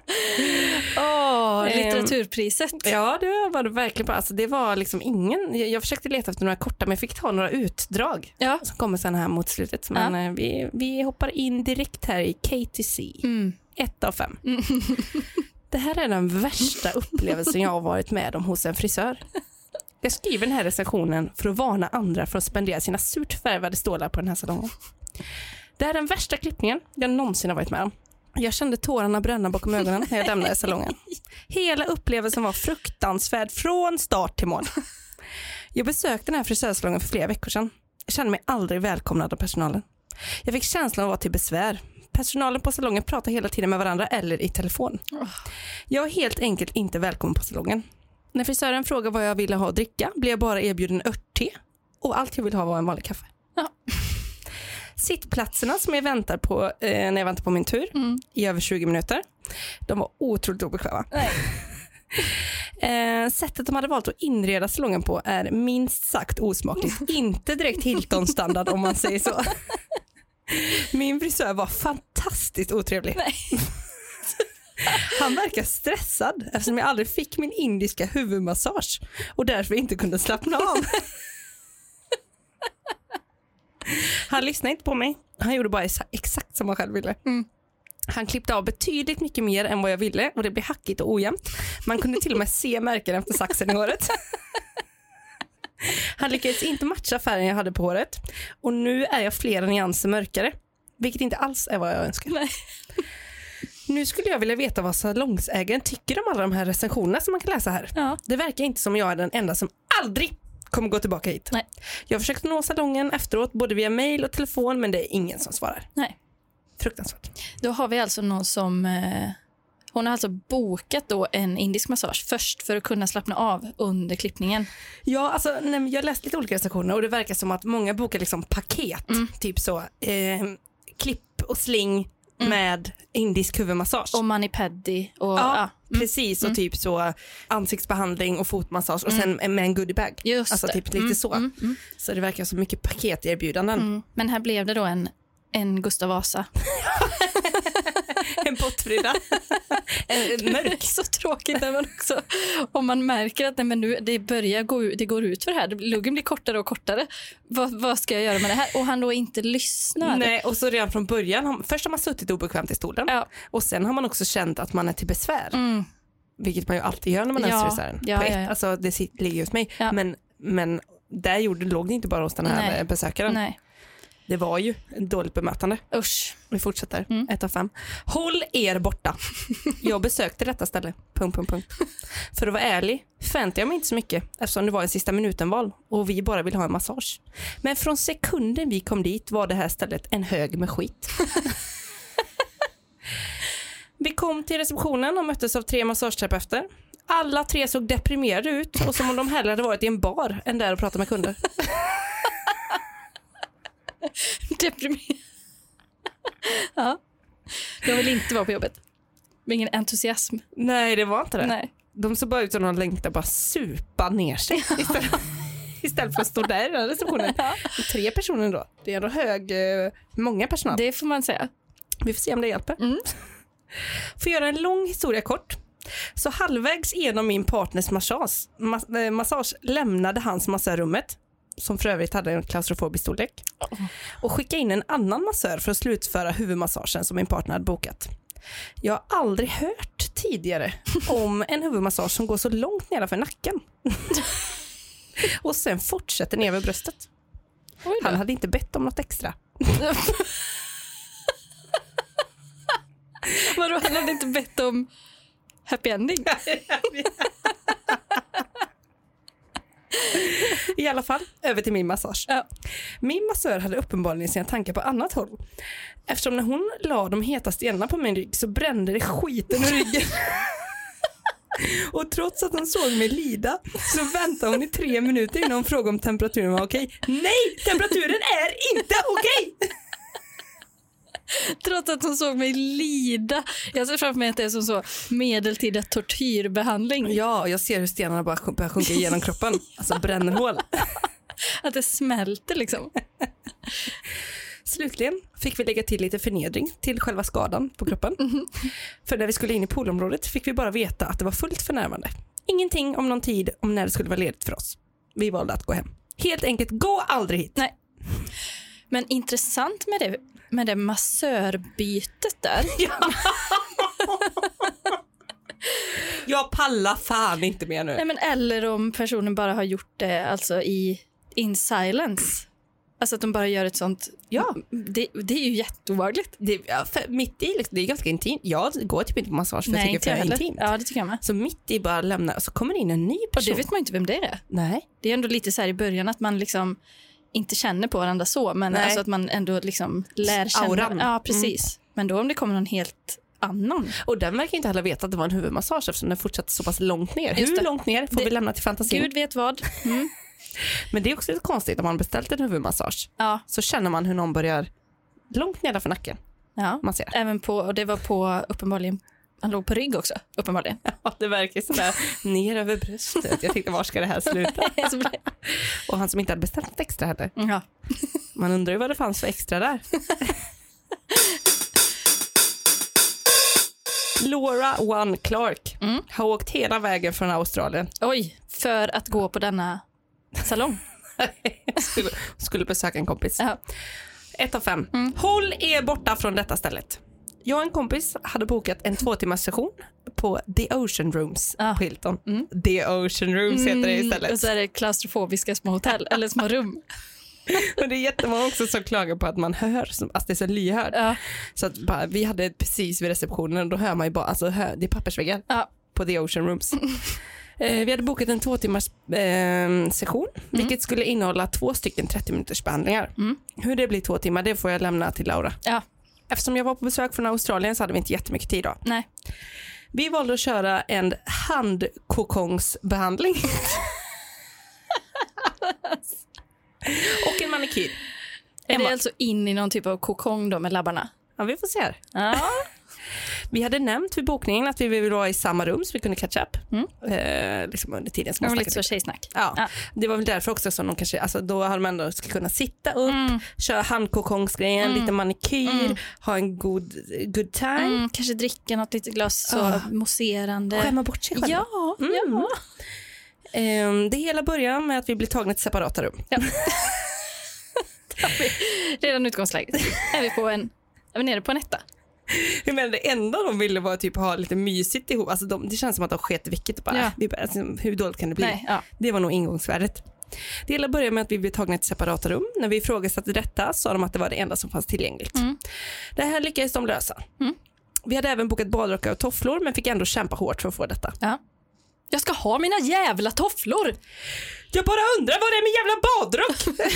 Ehm, litteraturpriset. Ja, det var det verkligen bra. Alltså, det var liksom ingen, jag, jag försökte leta efter några korta men jag fick ta några utdrag Ja. som kommer sen här mot slutet. Men eh, vi, vi hoppar in direkt här i KTC. Mm. Ett av fem. Det här är den värsta upplevelsen jag har varit med om hos en frisör. Jag skriver den här recensionen för att varna andra för att spendera sina surt färgade stålar på den här salongen. Det är den värsta klippningen jag någonsin har varit med om. Jag kände tårarna bränna bakom ögonen när jag lämnade salongen. Hela upplevelsen var fruktansvärd från start till mål. Jag besökte den här frisörsalongen för flera veckor sedan. Jag kände mig aldrig välkomnad av personalen. Jag fick känslan av att vara till besvär. Personalen på salongen pratar hela tiden med varandra eller i telefon. Jag var helt enkelt inte välkommen på salongen. När frisören frågade vad jag ville ha att dricka blev jag bara erbjuden örtte och allt jag ville ha var en vanlig kaffe. Ja. Sittplatserna som jag väntar på eh, när jag väntar på min tur Mm. i över 20 minuter, de var otroligt obekväma. Eh, sättet de hade valt att inreda salongen på är minst sagt osmakligt. Inte direkt Hilton-standard om man säger så. Min frisör var fantastiskt otrevlig. Han verkar stressad eftersom jag aldrig fick min indiska huvudmassage och därför inte kunde slappna av. Han lyssnade inte på mig. Han gjorde bara exa- exakt som han själv ville. Mm. Han klippte av betydligt mycket mer än vad jag ville och det blev hackigt och ojämnt. Man kunde till och med se märken efter saxen i håret. Han lyckades inte matcha färgen jag hade på håret och nu är jag flera nyanser mörkare, vilket inte alls är vad jag önskar. Nej. Nu skulle jag vilja veta vad salongsägaren tycker om alla de här recensionerna som man kan läsa här. Ja. Det verkar inte som jag är den enda som aldrig kommer gå tillbaka hit. Nej. Jag försökte nå salongen efteråt både via mail och telefon men det är ingen som svarar. Nej. Fruktansvärt. Då har vi alltså någon som... Eh, hon har alltså bokat då en indisk massage först för att kunna slappna av under klippningen. Ja, alltså, nej, jag läste lite olika recensioner och det verkar som att många bokar liksom paket. Mm. Typ så, eh, klipp och sling med indisk huvudmassage. Och mani-pedi och... Ja, Ja. Mm. precis. Och typ så ansiktsbehandling och fotmassage och sen med en goodiebag. Just Alltså det. typ lite Mm, så. mm, mm, Så det verkar så mycket paketerbjudanden. mm. Men här blev det då en, en Gustav Vasa. En pottfrida. en mörk. så tråkigt när man också, om man märker att nej, men nu, det börjar gå, ut- det går ut för det här, luggen blir kortare och kortare. Vad, vad ska jag göra med det här? Och han då inte lyssnar. Nej, och så redan från början, först har man suttit obekvämt i stolen Ja. och sen har man också känt att man är till besvär. Mm. vilket man ju alltid gör när man är Ja, frisören. ja, ja, ja. Alltså det ligger hos mig. Men, men där gjorde, låg det inte bara hos den här Nej. besökaren. Nej, Det var ju ett dåligt bemötande. usch. Vi fortsätter. Mm. Ett av fem. Håll er borta. Jag besökte detta ställe. Punkt, punkt, punkt. För att vara ärlig förväntade jag mig inte så mycket eftersom det var en sista minuten-val och vi bara ville ha en massage. Men från sekunden vi kom dit var det här stället en hög med skit. vi kom till receptionen och möttes av tre massageterapeuter. Alla tre såg deprimerade ut och som om de hellre hade varit i en bar än där och pratat med kunder. Deprimerad. ja. Jag vill inte vara på jobbet. Med ingen entusiasm. Nej, det var inte det. Nej. De såg bara ut som de längtade bara supa ner sig istället, istället för att stå där i den receptionen. Tre personer då. Det är ändå hög, eh, många personal. Det får man säga. Vi får se om det hjälper. Mm. För att göra en lång historia kort. Så halvvägs genom min partners massage, mas- eh, massage lämnade hans massör rummet som för övrigt hade en klaustrofobisk storlek och skickade in en annan massör för att slutföra huvudmassagen som min partner hade bokat. Jag har aldrig hört tidigare om en huvudmassage som går så långt nedanför nacken och sen fortsätter ner över bröstet. Han hade inte bett om något extra. Vadå, han hade inte bett om happy ending? I alla fall, över till min massage. Ja. Min massör hade uppenbarligen sina tankar på annat håll. Eftersom när hon la de heta stenarna på min rygg så brände det skiten ur ryggen. Och trots att hon såg mig lida så väntade hon i tre minuter innan hon frågade om temperaturen var okej. Nej, temperaturen är inte okej! Trots att hon såg mig lida. Jag ser framför mig att det är som så medeltida tortyrbehandling. Ja, jag ser hur stenarna bara börjar sjunka igenom kroppen. Alltså bränner hål. Att det smälter liksom. Slutligen fick vi lägga till lite förnedring till själva skadan på kroppen. För när vi skulle in i poolområdet fick vi bara veta att det var fullt för närvarande. Ingenting om någon tid om när det skulle vara ledigt för oss. Vi valde att gå hem. Helt enkelt, gå aldrig hit. Nej. Men intressant med det, med det massörbytet där. Jag pallar fan inte mer nu. Nej, men eller om personen bara har gjort det alltså i in silence. Alltså att de bara gör ett sånt. Ja. Det, det är ju jätteobehagligt. Det, mitt i, liksom, det är ganska intimt. Jag går typ inte på massage för jag tycker inte jag är intimt. Ja, det tycker jag med. Så mitt i bara lämna och så kommer det in en ny Och person. det vet man inte vem det är. Nej. Det är ändå lite så här i början att man liksom inte känner på varandra så, men Nej. alltså att man ändå liksom lär känna. Auran. Ja, precis. Men då om det kommer någon helt annan. Och den verkar inte heller veta att det var en huvudmassage eftersom den fortsatte så pass långt ner. Hur långt ner får Det- vi lämna till fantasin. Gud vet vad. Mm. Men det är också lite konstigt om man beställt en huvudmassage Ja, så känner man hur någon börjar långt nedanför nacken. ja. Man ser. Även på, och det var på uppenbarligen, han låg på rygg också, uppenbarligen. Ja, det verkar sådär ner över bröstet. Jag tänkte var ska det här sluta? Och han som inte hade beställt extra heller. ja. Man undrar ju vad det fanns för extra där. Laura One Clark Mm. har åkt hela vägen från Australien. Oj, för att gå på denna salong. skulle, skulle besöka en kompis. Ja. Ett av fem. Mm. Håll er borta från detta stället. Jag och en kompis hade bokat en två timmars session på The Ocean Rooms Ja. på Hilton. Mm. The Ocean Rooms heter det Mm, istället. Och så är det klaustrofobiska små hotell, eller små rum. Och det är jättemånga också som klagar på att man hör, alltså det är så lyhörd. Ja, Så att bara, vi hade precis vid receptionen och då hör man ju bara, alltså hör, det är pappersväggar ja. på The Ocean Rooms. eh, vi hade bokat en två timmars eh, session, vilket skulle innehålla två stycken 30 minuters behandlingar. Mm. Hur det blir två timmar, det får jag lämna till Laura. ja. Eftersom jag var på besök från Australien så hade vi inte jättemycket tid då. Nej. Vi valde att köra en handkokongsbehandling. och en manikyr. Är det Emma. alltså in i någon typ av kokong då med labbarna? Ja, vi får se här. Ja. Vi hade nämnt vid bokningen att vi ville vara i samma rum så vi kunde catch up. Mm. Eh, liksom under tiden som Det man lite så tjejsnack. Ja, Ja. det var väl därför också som de kanske, alltså då hade man ändå ska kunna sitta upp, Mm. köra handkokongsgrejen, Mm. lite manikyr, Mm. ha en god good time, Mm, kanske dricka något litet glas så Ah. mousserande. skämma bort sig själv. Ja, Mm. ja. Ehm, det hela börjar med att vi blir tagna till separata rum. Redan utgångsläget. är vi på en, är vi nere på en etta? Jag menar, det enda de ville var typ ha lite mysigt ihop. Alltså de, det känns som att de sket vilket. Bara, Ja. vi bara, alltså, hur dåligt kan det bli? Nej, ja. Det var nog ingångsvärdet. Det hela började med att vi blev tagna till separata rum. När vi ifrågasatte detta sa de att det var det enda som fanns tillgängligt. Mm. Det här lyckades de lösa. Mm. Vi hade även bokat badrockar och tofflor men fick ändå kämpa hårt för att få detta. ja. Jag ska ha mina jävla tofflor! Jag bara undrar vad det är med jävla badrock?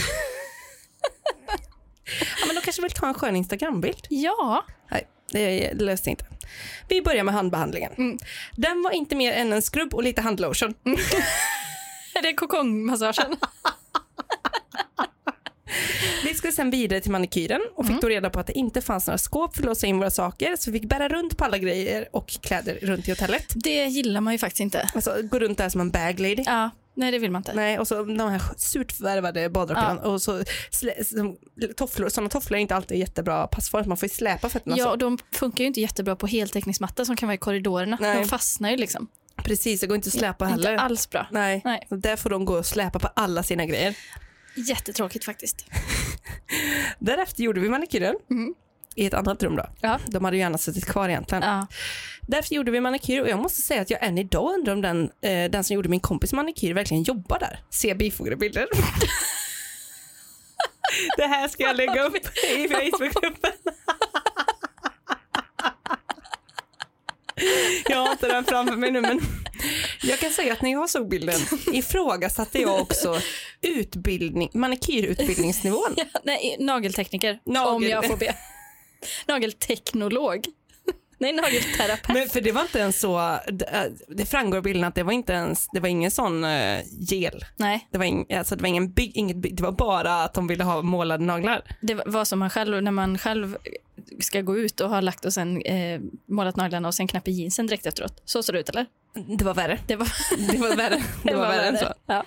ja, men de kanske vill ta en skön Instagrambild. Ja. Det löste inte. Vi börjar med handbehandlingen. Mm. Den var inte mer än en skrubb och lite handlotion. Är det kokongmassagen? Vi skulle sen vidare till manikyren och fick då reda på att det inte fanns några skåp för att låsa in våra saker så vi fick bära runt på alla grejer och kläder runt i hotellet. Det gillar man ju faktiskt inte. Alltså gå runt där som en bag lady. Ja, nej det vill man inte. Nej, och så de här surt förvärvade badrockarna och så tofflor. Sådana tofflor är inte alltid jättebra passform, man får ju släpa fötterna Ja, så. och de funkar ju inte jättebra på heltäckningsmatta som kan vara i korridorerna. Nej. De fastnar ju liksom. Precis, det går inte att släpa heller. Inte alls bra. Nej, Nej. Där får de gå och släpa på alla sina grejer. Jättetråkigt faktiskt. Därefter gjorde vi manikyren Mm. I ett annat rum då. Ja. De hade ju gärna suttit kvar egentligen. Ja. Därför gjorde vi manikyr och jag måste säga att jag än idag undrar om den, eh, den som gjorde min kompis manikyr verkligen jobbar där. Se bifogade bilder. Det här ska jag lägga upp i Facebookgruppen. Jag har inte den framför mig nu men jag kan säga att när jag såg bilden ifrågasatte jag också utbildning, manikyrutbildningsnivån. Nej, nageltekniker. Nagel- Om jag får be. Nagelteknolog. Nej, nagelterapeut. Men för det var inte ens så, det, det framgår av bilden att det var inte ens, det var ingen sån uh, gel. Nej, Det var, ing, alltså det var ingen bygg, inget bygg, det var bara att de ville ha målade naglar. det var som man själv, när man själv ska gå ut och har lagt och sen eh, målat naglarna och sen knäpper jeansen direkt efteråt. Så ser det ut eller? Det var värre. Det var, Det var värre, det var värre än så. Ja.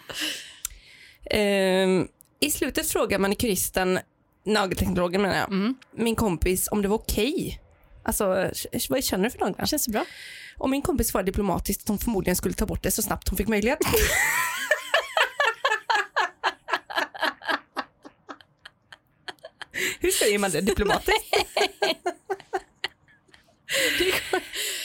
Ehm, I slutet frågar manikyristen, nagelteknologen menar jag, Mm. min kompis om det var okej. Alltså, vad känner du för naglar? Känns det bra? Och min kompis svarade diplomatiskt att hon förmodligen skulle ta bort det så snabbt hon fick möjlighet. Hur säger man det diplomatiskt?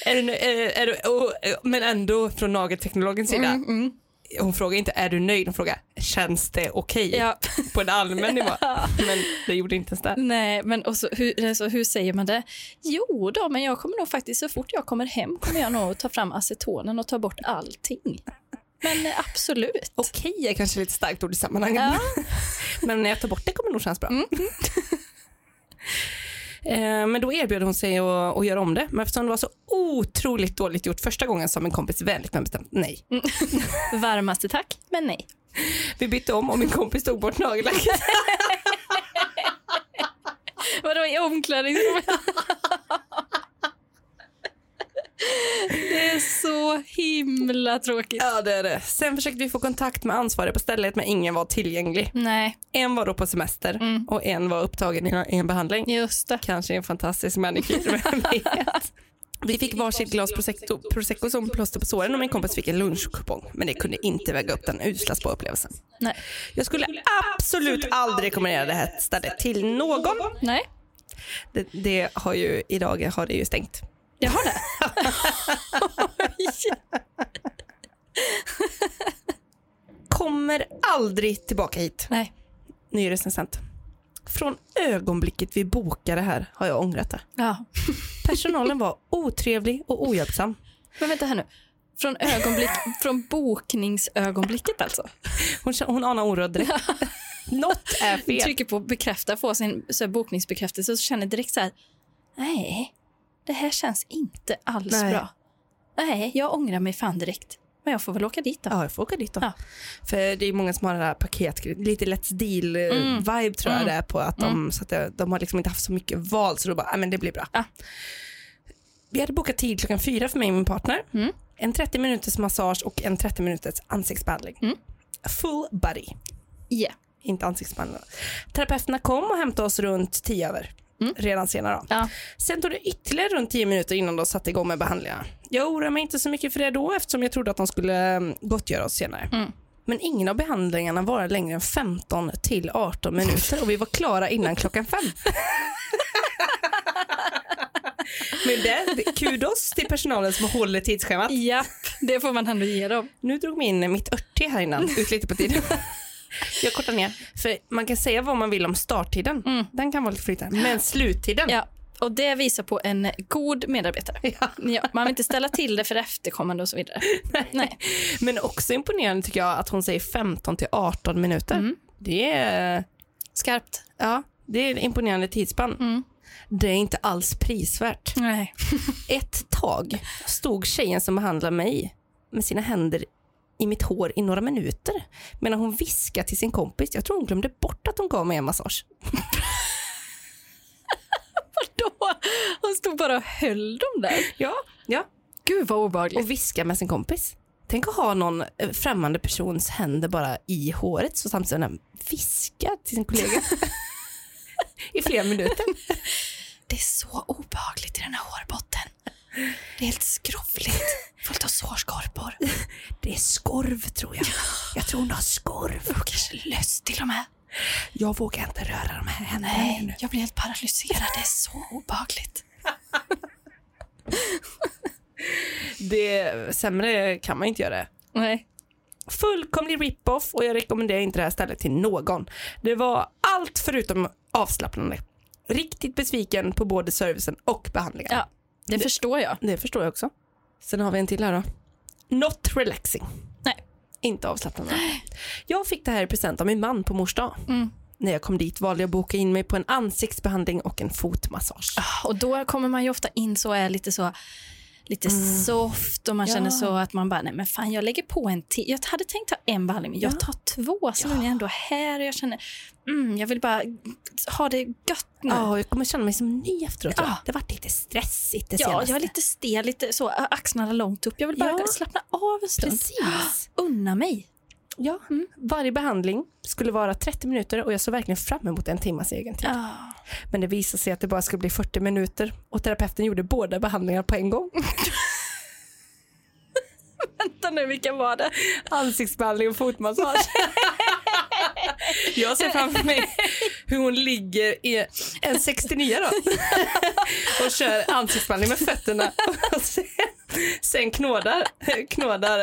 är du, nö- är, är du, oh, men ändå från nagelteknologens sida. Mm, mm. Hon frågar inte är du nöjd, hon frågar känns det okej Ja. på en allmän nivå. Men det gjorde inte ens det. Nej, men och så, hur, alltså, hur säger man det? Jo då, men jag kommer nog faktiskt, så fort jag kommer hem kommer jag nog ta fram acetonen och ta bort allting. Men absolut. Okej är kanske lite starkt ord i sammanhanget. Ja. Men när jag tar bort det kommer det nog kännas bra. Mm. Eh, Men då erbjöd hon sig att, att göra om det. Men eftersom det var så otroligt dåligt gjort första gången sa min kompis vänligt men bestämt nej. Varmaste tack, men nej. Vi bytte om och min kompis tog bort nagellacket. Vadå i omklädningsrummet? Det är så himla tråkigt. ja det är det. Sen försökte vi få kontakt med ansvarig på stället men ingen var tillgänglig. Nej, En var då på semester Mm. och en var upptagen i en behandling. just det. Kanske en fantastisk manikyr, vem vet. Vi fick varsitt glas prosecco, prosecco som plåster på såren och min kompis fick en lunchkupong. Men det kunde inte väga upp den usla spaupplevelsen. Nej. Jag skulle absolut aldrig rekommendera det här stället till någon. Nej, Det, det har ju, idag har det ju stängt. jag har det. Kommer aldrig tillbaka hit. Nej. Ny recensent. Från ögonblicket vi bokade här har jag ångrat det. Ja. Personalen var otrevlig och ohjälpsam. Men vänta här nu. Från, ögonblick, från bokningsögonblicket alltså? Hon, hon anar oråd direkt. Något är fel. Trycker på bekräfta, får sin så här, bokningsbekräftelse och så känner direkt så här, nej, det här känns inte alls Nej. bra. Nej, jag ångrar mig fan direkt. Men jag får väl åka dit då. Ja, jag får åka dit då. Ja. För det är många som har det här paket, lite Let's Deal-vibe tror jag Mm. det är på. Att de, så att det, de har liksom inte haft så mycket val så då bara, "Ah, men det blir bra. Ja. Vi hade bokat tid klockan fyra för mig och min partner. Mm. En 30 minuters massage och en 30 minuters ansiktsbehandling. Mm. Full body, Ja. inte ansiktsbehandling. Terapeuterna kom och hämtade oss runt 10 över. Mm. Redan senare. Då. Ja. Sen tog det ytterligare runt 10 minuter innan de satte igång med behandlingarna. Jag oroade mig inte så mycket för det då eftersom jag trodde att de skulle mm, gottgöra oss senare. Mm. Men ingen av behandlingarna varade längre än 15 till 18 minuter och vi var klara innan klockan fem. Men det, kudos till personalen som håller tidsschemat. Japp, det får man ändå ge dem. Nu drog vi in mitt örtte här innan, ut lite på tiden. Jag kortar ner. För man kan säga vad man vill om starttiden. Mm. Den kan vara lite flytande. Men sluttiden. Ja, och det visar på en god medarbetare. Ja. Ja, man vill inte ställa till det för efterkommande och så vidare. Nej. Men också imponerande tycker jag att hon säger 15 till 18 minuter. Mm. Det är Skarpt. Ja, det är imponerande tidsspann. Mm. Det är inte alls prisvärt. Nej. Ett tag stod tjejen som behandlade mig med sina händer i mitt hår i några minuter medan hon viskade till sin kompis. Jag tror hon glömde bort att hon gav mig en massage. Då, hon stod bara och höll dem där. Ja, ja. Gud vad obehagligt. Och viska med sin kompis. Tänk att ha någon eh, främmande persons händer bara i håret så samtidigt som den viskar till sin kollega i flera minuter. Det är så obehagligt i den här hårbotten. Det är helt skrovligt. Fullt av sårskorpor. Det är skorv tror jag. Jag tror hon har skorv. Och kanske löss till och med. Jag vågar inte röra de här händerna nu. Nej, jag blir helt paralyserad. Det är så obehagligt. Det, sämre kan man inte göra. Nej. Fullkomlig rip-off och jag rekommenderar inte det här stället till någon. Det var allt förutom avslappnande. Riktigt besviken på både servicen och behandlingen. Ja, det, förstår jag. Det förstår jag också. Sen har vi en till här då. Not relaxing. Nej. Inte avslappnande. Jag fick det här i present av min man på mors dag. Mm. När jag kom dit valde jag att boka in mig på en ansiktsbehandling och en fotmassage. Och då kommer man ju ofta in så är lite så lite soft och man Ja. känner så att man bara, nej men fan jag lägger på en till. Jag hade tänkt ta en behandling men jag Ja. tar två så nu är jag ändå här och jag känner, mm, jag vill bara ha det gött nu. Ja, jag kommer känna mig som ny efteråt. jag. Ja. Det har varit lite stressigt det Ja, senaste. jag är lite stel, lite så, axlarna långt upp. Jag vill bara Ja. slappna av en stund. Precis. Unna mig. Ja. Varje behandling skulle vara 30 minuter och jag såg verkligen fram emot en timmas egen tid. Ja. Men det visade sig att det bara skulle bli 40 minuter och terapeuten gjorde båda behandlingar på en gång. Vänta nu, vilka var det? Ansiktsbehandling och fotmassage. Jag ser framför mig hur hon ligger i en 69 då och kör ansiktsbehandling med fötterna sen, knådar, knådar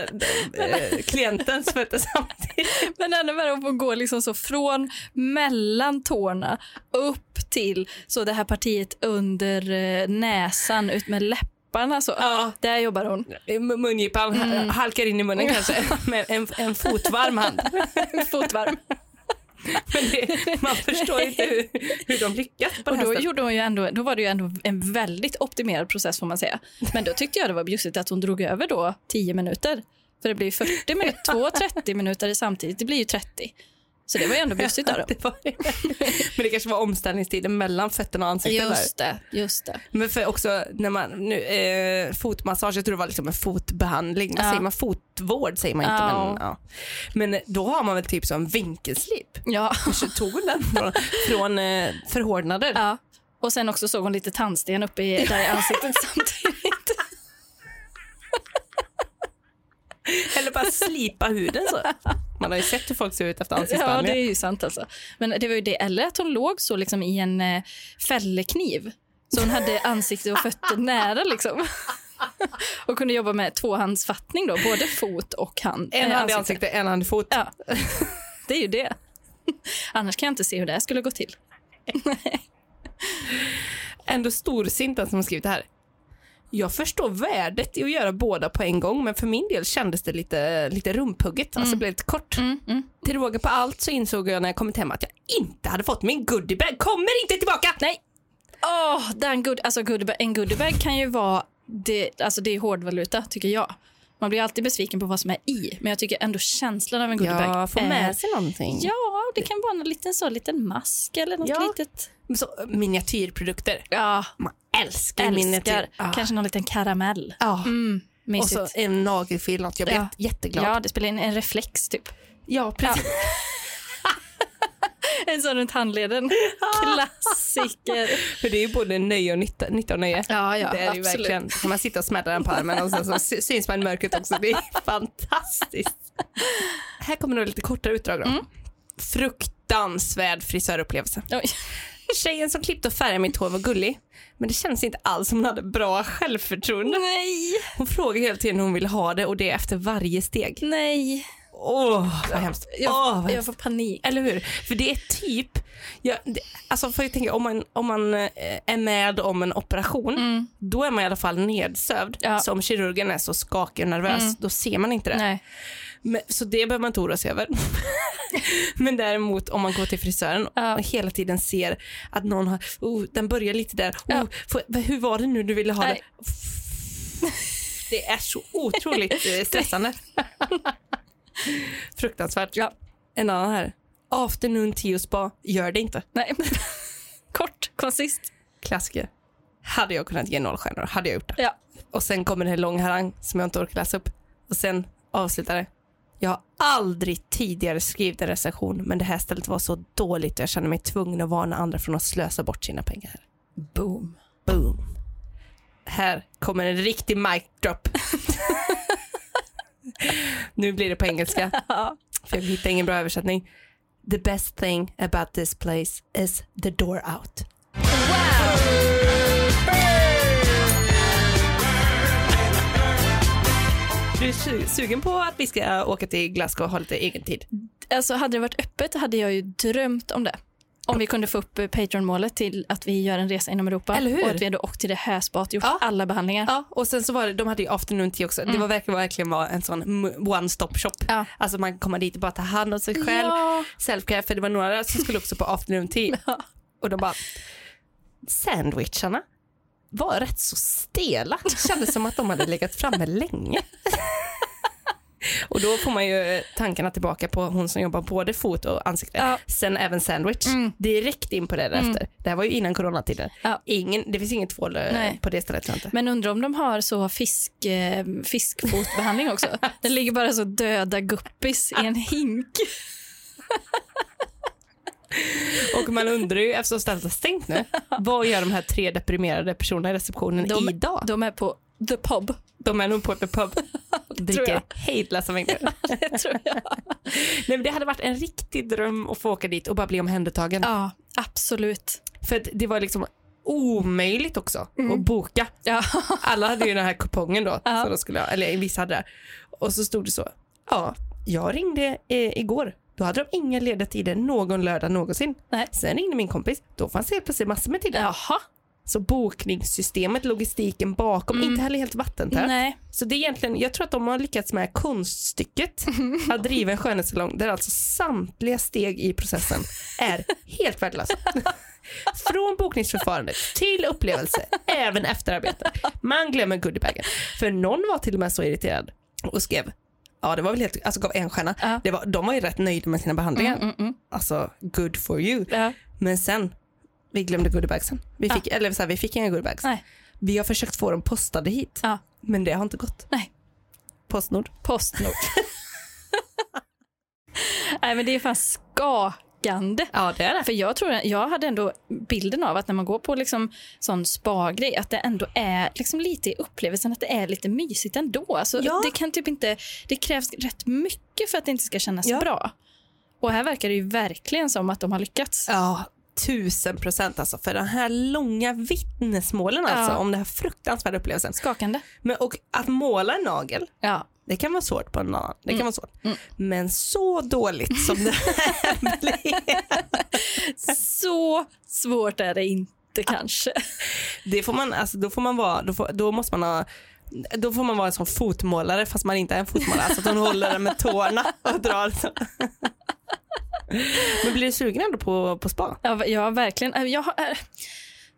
eh, klientens fötter samtidigt. Men ännu värre att få gå liksom så från mellan tårna upp till så det här partiet under eh, näsan ut med läpparna så. Ja. Där jobbar hon. M- Mungipan halkar in i munnen kanske med en, en fotvarm hand. Fotvarm. Men det, man förstår inte hur, hur de lyckas på det Och här då, gjorde hon ju ändå, då var det ju ändå en väldigt optimerad process får man säga. Men då tyckte jag det var bjussigt att hon drog över då 10 minuter. För det blir ju 40 minuter, två 30 minuter samtidigt, det blir ju 30. Så det var ju ändå bjussigt. Det var, men det kanske var omställningstiden mellan fötterna och ansiktet. Just det, just det. Men för också när man, nu, eh, fotmassage, jag tror det var liksom en fotbehandling. Vad Ja. säger man? Fotvård säger man inte. Ja. Men, ja. men då har man väl typ som vinkelslip. Ja. Så tog den från, från eh, förhårdnader. ja. Och sen också såg hon lite tandsten uppe i, där i ansiktet samtidigt. Eller bara slipa huden så. Man har ju sett hur folk ser ut efter Ja, det ansiktsbehandling. är ju sant alltså. Men det var ju det, eller att hon låg så liksom i en eh, fällekniv. Så hon hade ansikte och fötter nära liksom. Och kunde jobba med tvåhandsfattning då, både fot och hand. En eh, hand i ansikte. ansiktet, en hand i fot. Ja, det är ju det. Annars kan jag inte se hur det här skulle gå till. Ändå storsint den som har skrivit det här. Jag förstår värdet i att göra båda på en gång men för min del kändes det lite, lite rumphugget, alltså det blev lite kort. Mm, mm. Till råga på allt så insåg jag när jag kommit hem att jag inte hade fått min goodiebag. Kommer inte tillbaka! Nej! Åh, den good, alltså goodiebag, en goodiebag kan ju vara, det, alltså det är hårdvaluta tycker jag. Man blir alltid besviken på vad som är i, men jag tycker ändå känslan av en goodiebag Ja, få är- med sig någonting. Ja, det kan vara en liten, så, liten mask eller något Ja. litet. Så, miniatyrprodukter. Ja, Man älskar, älskar. Ja. Kanske någon liten karamell. Ja. Mm, Och så en nagelfil, något. Jag blir Ja. jätteglad. ja, det spelar in en reflex typ. Ja, precis. En sån runt handleden. Klassiker. För det är ju både nöje och nytta, nytta och nöje. Ja, ja, det är det ju absolut. verkligen. Kan man sitta och smälla den på armen och sen så sy- syns man i mörkret också. Det är fantastiskt. Här kommer några lite kortare utdrag då. Mm. Fruktansvärd frisörupplevelse. Oj. Tjejen som klippte och färgade mitt hår var gullig, men det känns inte alls som hon hade bra självförtroende. Nej, Hon frågade hela tiden hur hon ville ha det och det efter varje steg. nej. Åh, vad hemskt. Jag, Åh, vad jag får panik. Eller hur? För det är typ, ja, det, alltså för jag tänker, om man, om man eh, är med om en operation, Mm. då är man i alla fall nedsövd. Ja. Så om kirurgen är så skakig och nervös, Mm. då ser man inte det. Nej. Men, så det behöver man inte oroa sig över. Men däremot om man går till frisören Ja. och hela tiden ser att någon har, oh, den börjar lite där, oh, Ja. får, hur var det nu du ville ha Nej. det? Det är så otroligt eh, stressande. Fruktansvärt. Ja. En annan här. Afternoon tea och spa, gör det inte. Nej. Kort, konsist. Klassiker. Hade jag kunnat ge noll stjärnor hade jag gjort det. Ja. Och sen kommer här lång harang som jag inte orkar läsa upp. Och sen avslutar det. Jag har aldrig tidigare skrivit en recension men det här stället var så dåligt och jag känner mig tvungen att varna andra från att slösa bort sina pengar. Boom. Boom. Här kommer en riktig mic drop. nu blir det på engelska. För jag hittar ingen bra översättning. The best thing about this place is the door out. Du är sugen på att vi ska åka till Glasgow och ha lite egen tid? Alltså hade det varit öppet hade jag ju drömt om det. Om vi kunde få upp eh, Patreon-målet till att vi gör en resa inom Europa. Och att vi hade åkt till det här spat, gjort Ja. alla behandlingar. Ja, och sen så var det, de hade ju afternoon tea också. Det var verkligen, verkligen var en sån one stop shop. Ja. Alltså man komma dit och bara ta hand om sig själv. Ja. Selfcare, för det var några som skulle också på afternoon tea. Ja. Och de bara, sandwicharna var rätt så stela. Det kändes som att de hade legat framme länge. Och då får man ju tankarna tillbaka på hon som jobbar både fot och ansikte. Ja. Sen även sandwich. Mm. Direkt in på det därefter. Det här var ju innan coronatiden. Ja. Ingen, det finns inget tvål eh, på det stället inte. Men undrar om de har så fisk, eh, fiskfotbehandling också. Det ligger bara så döda guppis i en hink. Och man undrar ju, eftersom stället är stängt nu, vad gör de här tre deprimerade personerna i receptionen De- idag? De är på the pub. De är nog på The Pub dricker hejdlösa mängder. Det tror jag. Nej, men det hade varit en riktig dröm att få åka dit och bara bli omhändertagen. Ja, absolut. För det var liksom omöjligt också att boka. Ja. Alla hade ju den här kupongen då, Ja. så då skulle jag, eller vissa hade det. Och så stod det så, ja, jag ringde eh, igår. Då hade de inga lediga tider någon lördag någonsin. Nej. Sen ringde min kompis, då fanns det helt plötsligt massor med tider. Jaha. Så bokningssystemet, logistiken bakom, inte heller helt vattentätt. Nej. Så det är egentligen, jag tror att de har lyckats med konststycket att driva en skönhetssalong där alltså samtliga steg i processen är helt värdelösa. Från bokningsförfarandet till upplevelse, även efterarbete. Man glömmer goodiebagen. För någon var till och med så irriterad och skrev, ja det var väl helt, alltså gav en stjärna. Ja. Det var, de var ju rätt nöjda med sina behandlingar. Mm, mm, Alltså good for you. ja. Men sen, vi glömde goodiebagsen. Vi fick, eller så här, vi fick inga goodiebags. Nej. Vi har försökt få dem postade hit, men det har inte gått. Nej. Postnord. Postnord. Nej, men det är fan skakande. Ja, det är det. För jag tror, jag hade ändå bilden av att när man går på liksom sån spa-grej, att det ändå är liksom lite i upplevelsen att det är lite mysigt ändå. Alltså, Ja. det, kan typ inte, det krävs rätt mycket för att det inte ska kännas Ja. bra. Och här verkar det ju verkligen som att de har lyckats. Ja, tusen procent alltså. För den här långa vittnesmålen alltså Ja. om den här fruktansvärda upplevelsen. Skakande. Men, och att måla en nagel, Ja. Det kan vara svårt på en annan. Det kan Mm. vara svårt. Mm. Men så dåligt som det här blev. Så svårt är det inte kanske. Det får man, alltså, då får man vara, då, får, då måste man ha då får man vara en sån fotmålare fast man inte är en fotmålare. Alltså att hon håller den med tårna och drar. Så. Men blir du sugen ändå på, på spa? Ja, ja verkligen. Jag har, äh,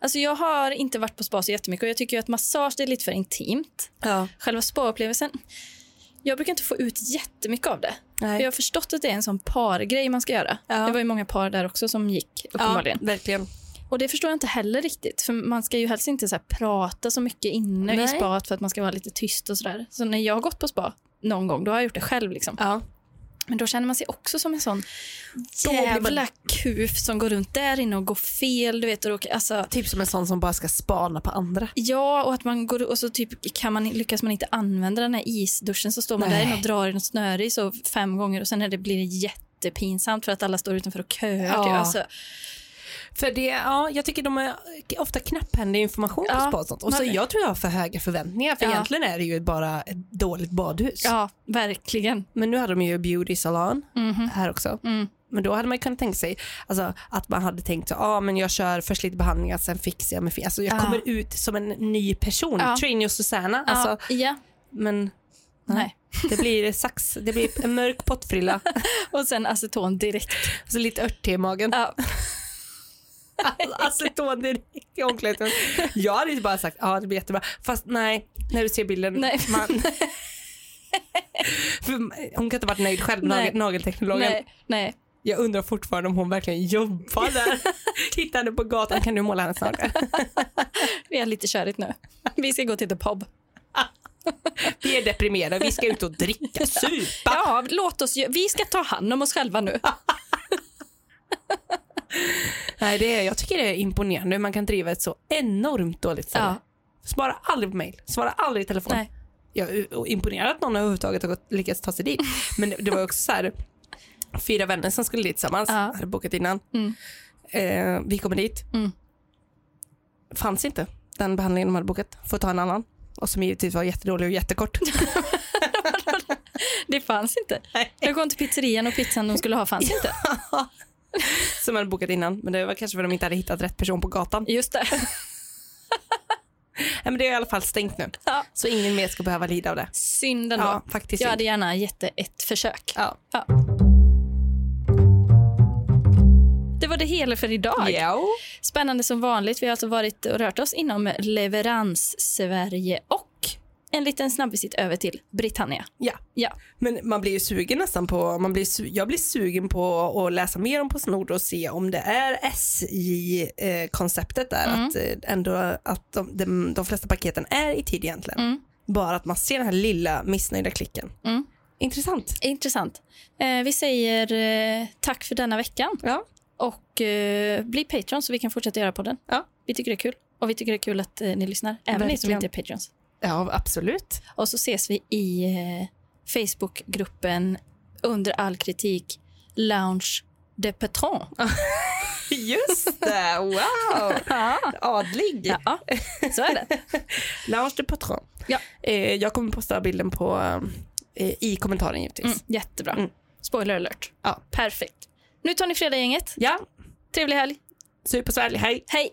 alltså jag har inte varit på spa så jättemycket och jag tycker att massage är lite för intimt. Ja. Själva spaupplevelsen, jag brukar inte få ut jättemycket av det. För Nej. jag har förstått att det är en sån pargrej man ska göra. Ja. Det var ju många par där också som gick ja, uppenbarligen. verkligen. Och det förstår jag inte heller riktigt. För man ska ju helst inte så prata så mycket inne i Nej. spat för att man ska vara lite tyst och sådär. Så när jag har gått på spa någon gång, då har jag gjort det själv liksom. Ja. Men då känner man sig också som en sån man- jävla kuf som går runt där inne och går fel. Du vet, och, råkar- alltså, Typ som en sån som bara ska spana på andra. Ja, och att man går och så typ kan man, lyckas man inte använda den här isduschen så står man Nej. där inne och drar i något snöre så fem gånger och sen är det, blir det jättepinsamt för att alla står utanför och köar. Ja. Typ. Alltså, För det, ja, jag tycker de är ofta knapphändig information Ja, på sånt. Och så jag tror jag har för höga förväntningar för Ja. egentligen är det ju bara ett dåligt badhus. Ja, verkligen. Men nu hade de ju beauty salon Mhm. här också. Mm. Men då hade man kunnat tänka sig alltså, att man hade tänkt ja ah, men jag kör först lite behandlingar sen fixar jag mig. Alltså, jag Ja. kommer ut som en ny person. Ja. Trainee och Susanna. Ja, Alltså, ja. Men Nej. det blir sax, det blir en mörk pottfrilla Och sen aceton direkt. och så lite örtte i magen. Ja. Aceton direkt i omklädningsrummet. Jag hade ju bara sagt ja det blir jättebra. Fast nej, när du ser bilden. Nej. Man, hon kan inte ha varit nöjd själv, Nej. nagel, nagelteknologen. Nej, nej. Jag undrar fortfarande om hon verkligen jobbar där. Hittar henne på gatan, kan du måla hennes naglar? Vi är lite körigt nu. Vi ska gå till the pub. Vi är deprimerade, vi ska ut och dricka, supa. Ja, låt oss Vi ska ta hand om oss själva nu. Nej, det är, jag tycker det är imponerande hur man kan driva ett så enormt dåligt ställe. Ja. Svara aldrig på mail, svara aldrig i telefon. Nej. Jag är imponerad att någon överhuvudtaget har lyckats ta sig dit. Men det, det var också så här, fyra vänner som skulle dit tillsammans, Ja. hade bokat innan. Mm. Eh, vi kommer dit, Mm. fanns inte den behandlingen de hade bokat, får ta en annan. Och som givetvis var jättedålig och jättekort. Det fanns inte. Nej. Jag kom till pizzerian och pizzan de skulle ha fanns inte. som hade bokat innan, men det var kanske för att de inte hade hittat rätt person på gatan. Just det. Nej, men det är i alla fall stängt nu, Ja. så ingen mer ska behöva lida av det. Synd ändå. Ja, faktiskt. Jag hade gärna gett det ett försök. Ja. Det var det hela för idag. Ja. Spännande som vanligt. Vi har alltså varit och rört oss inom leverans-Sverige och en liten snabbvisit över till Britannia. ja. Ja, Men man blir ju sugen nästan på, man blir, jag blir sugen på att läsa mer om Postnord och se om det är SJ-konceptet där, Mm. att eh, ändå att de, de, de flesta paketen är i tid egentligen. Mm. Bara att man ser den här lilla missnöjda klicken. Mm. Intressant. intressant. Eh, vi säger eh, tack för denna veckan Ja. och eh, bli Patreon så vi kan fortsätta göra podden. Ja. Vi tycker det är kul och vi tycker det är kul att eh, ni lyssnar, även ni som inte är Patreons. Ja, absolut. Och så ses vi i eh, Facebookgruppen under all kritik Lounge de Patron. Just det, wow! Adlig. ja, så är det. Lounge de Patron. Ja. Eh, jag kommer posta bilden på, eh, i kommentaren givetvis. Mm, jättebra. Mm. Spoiler alert. Ja. Perfekt. Nu tar ni fredaggänget. Ja, Trevlig helg. supersvärlig, hej! Hej!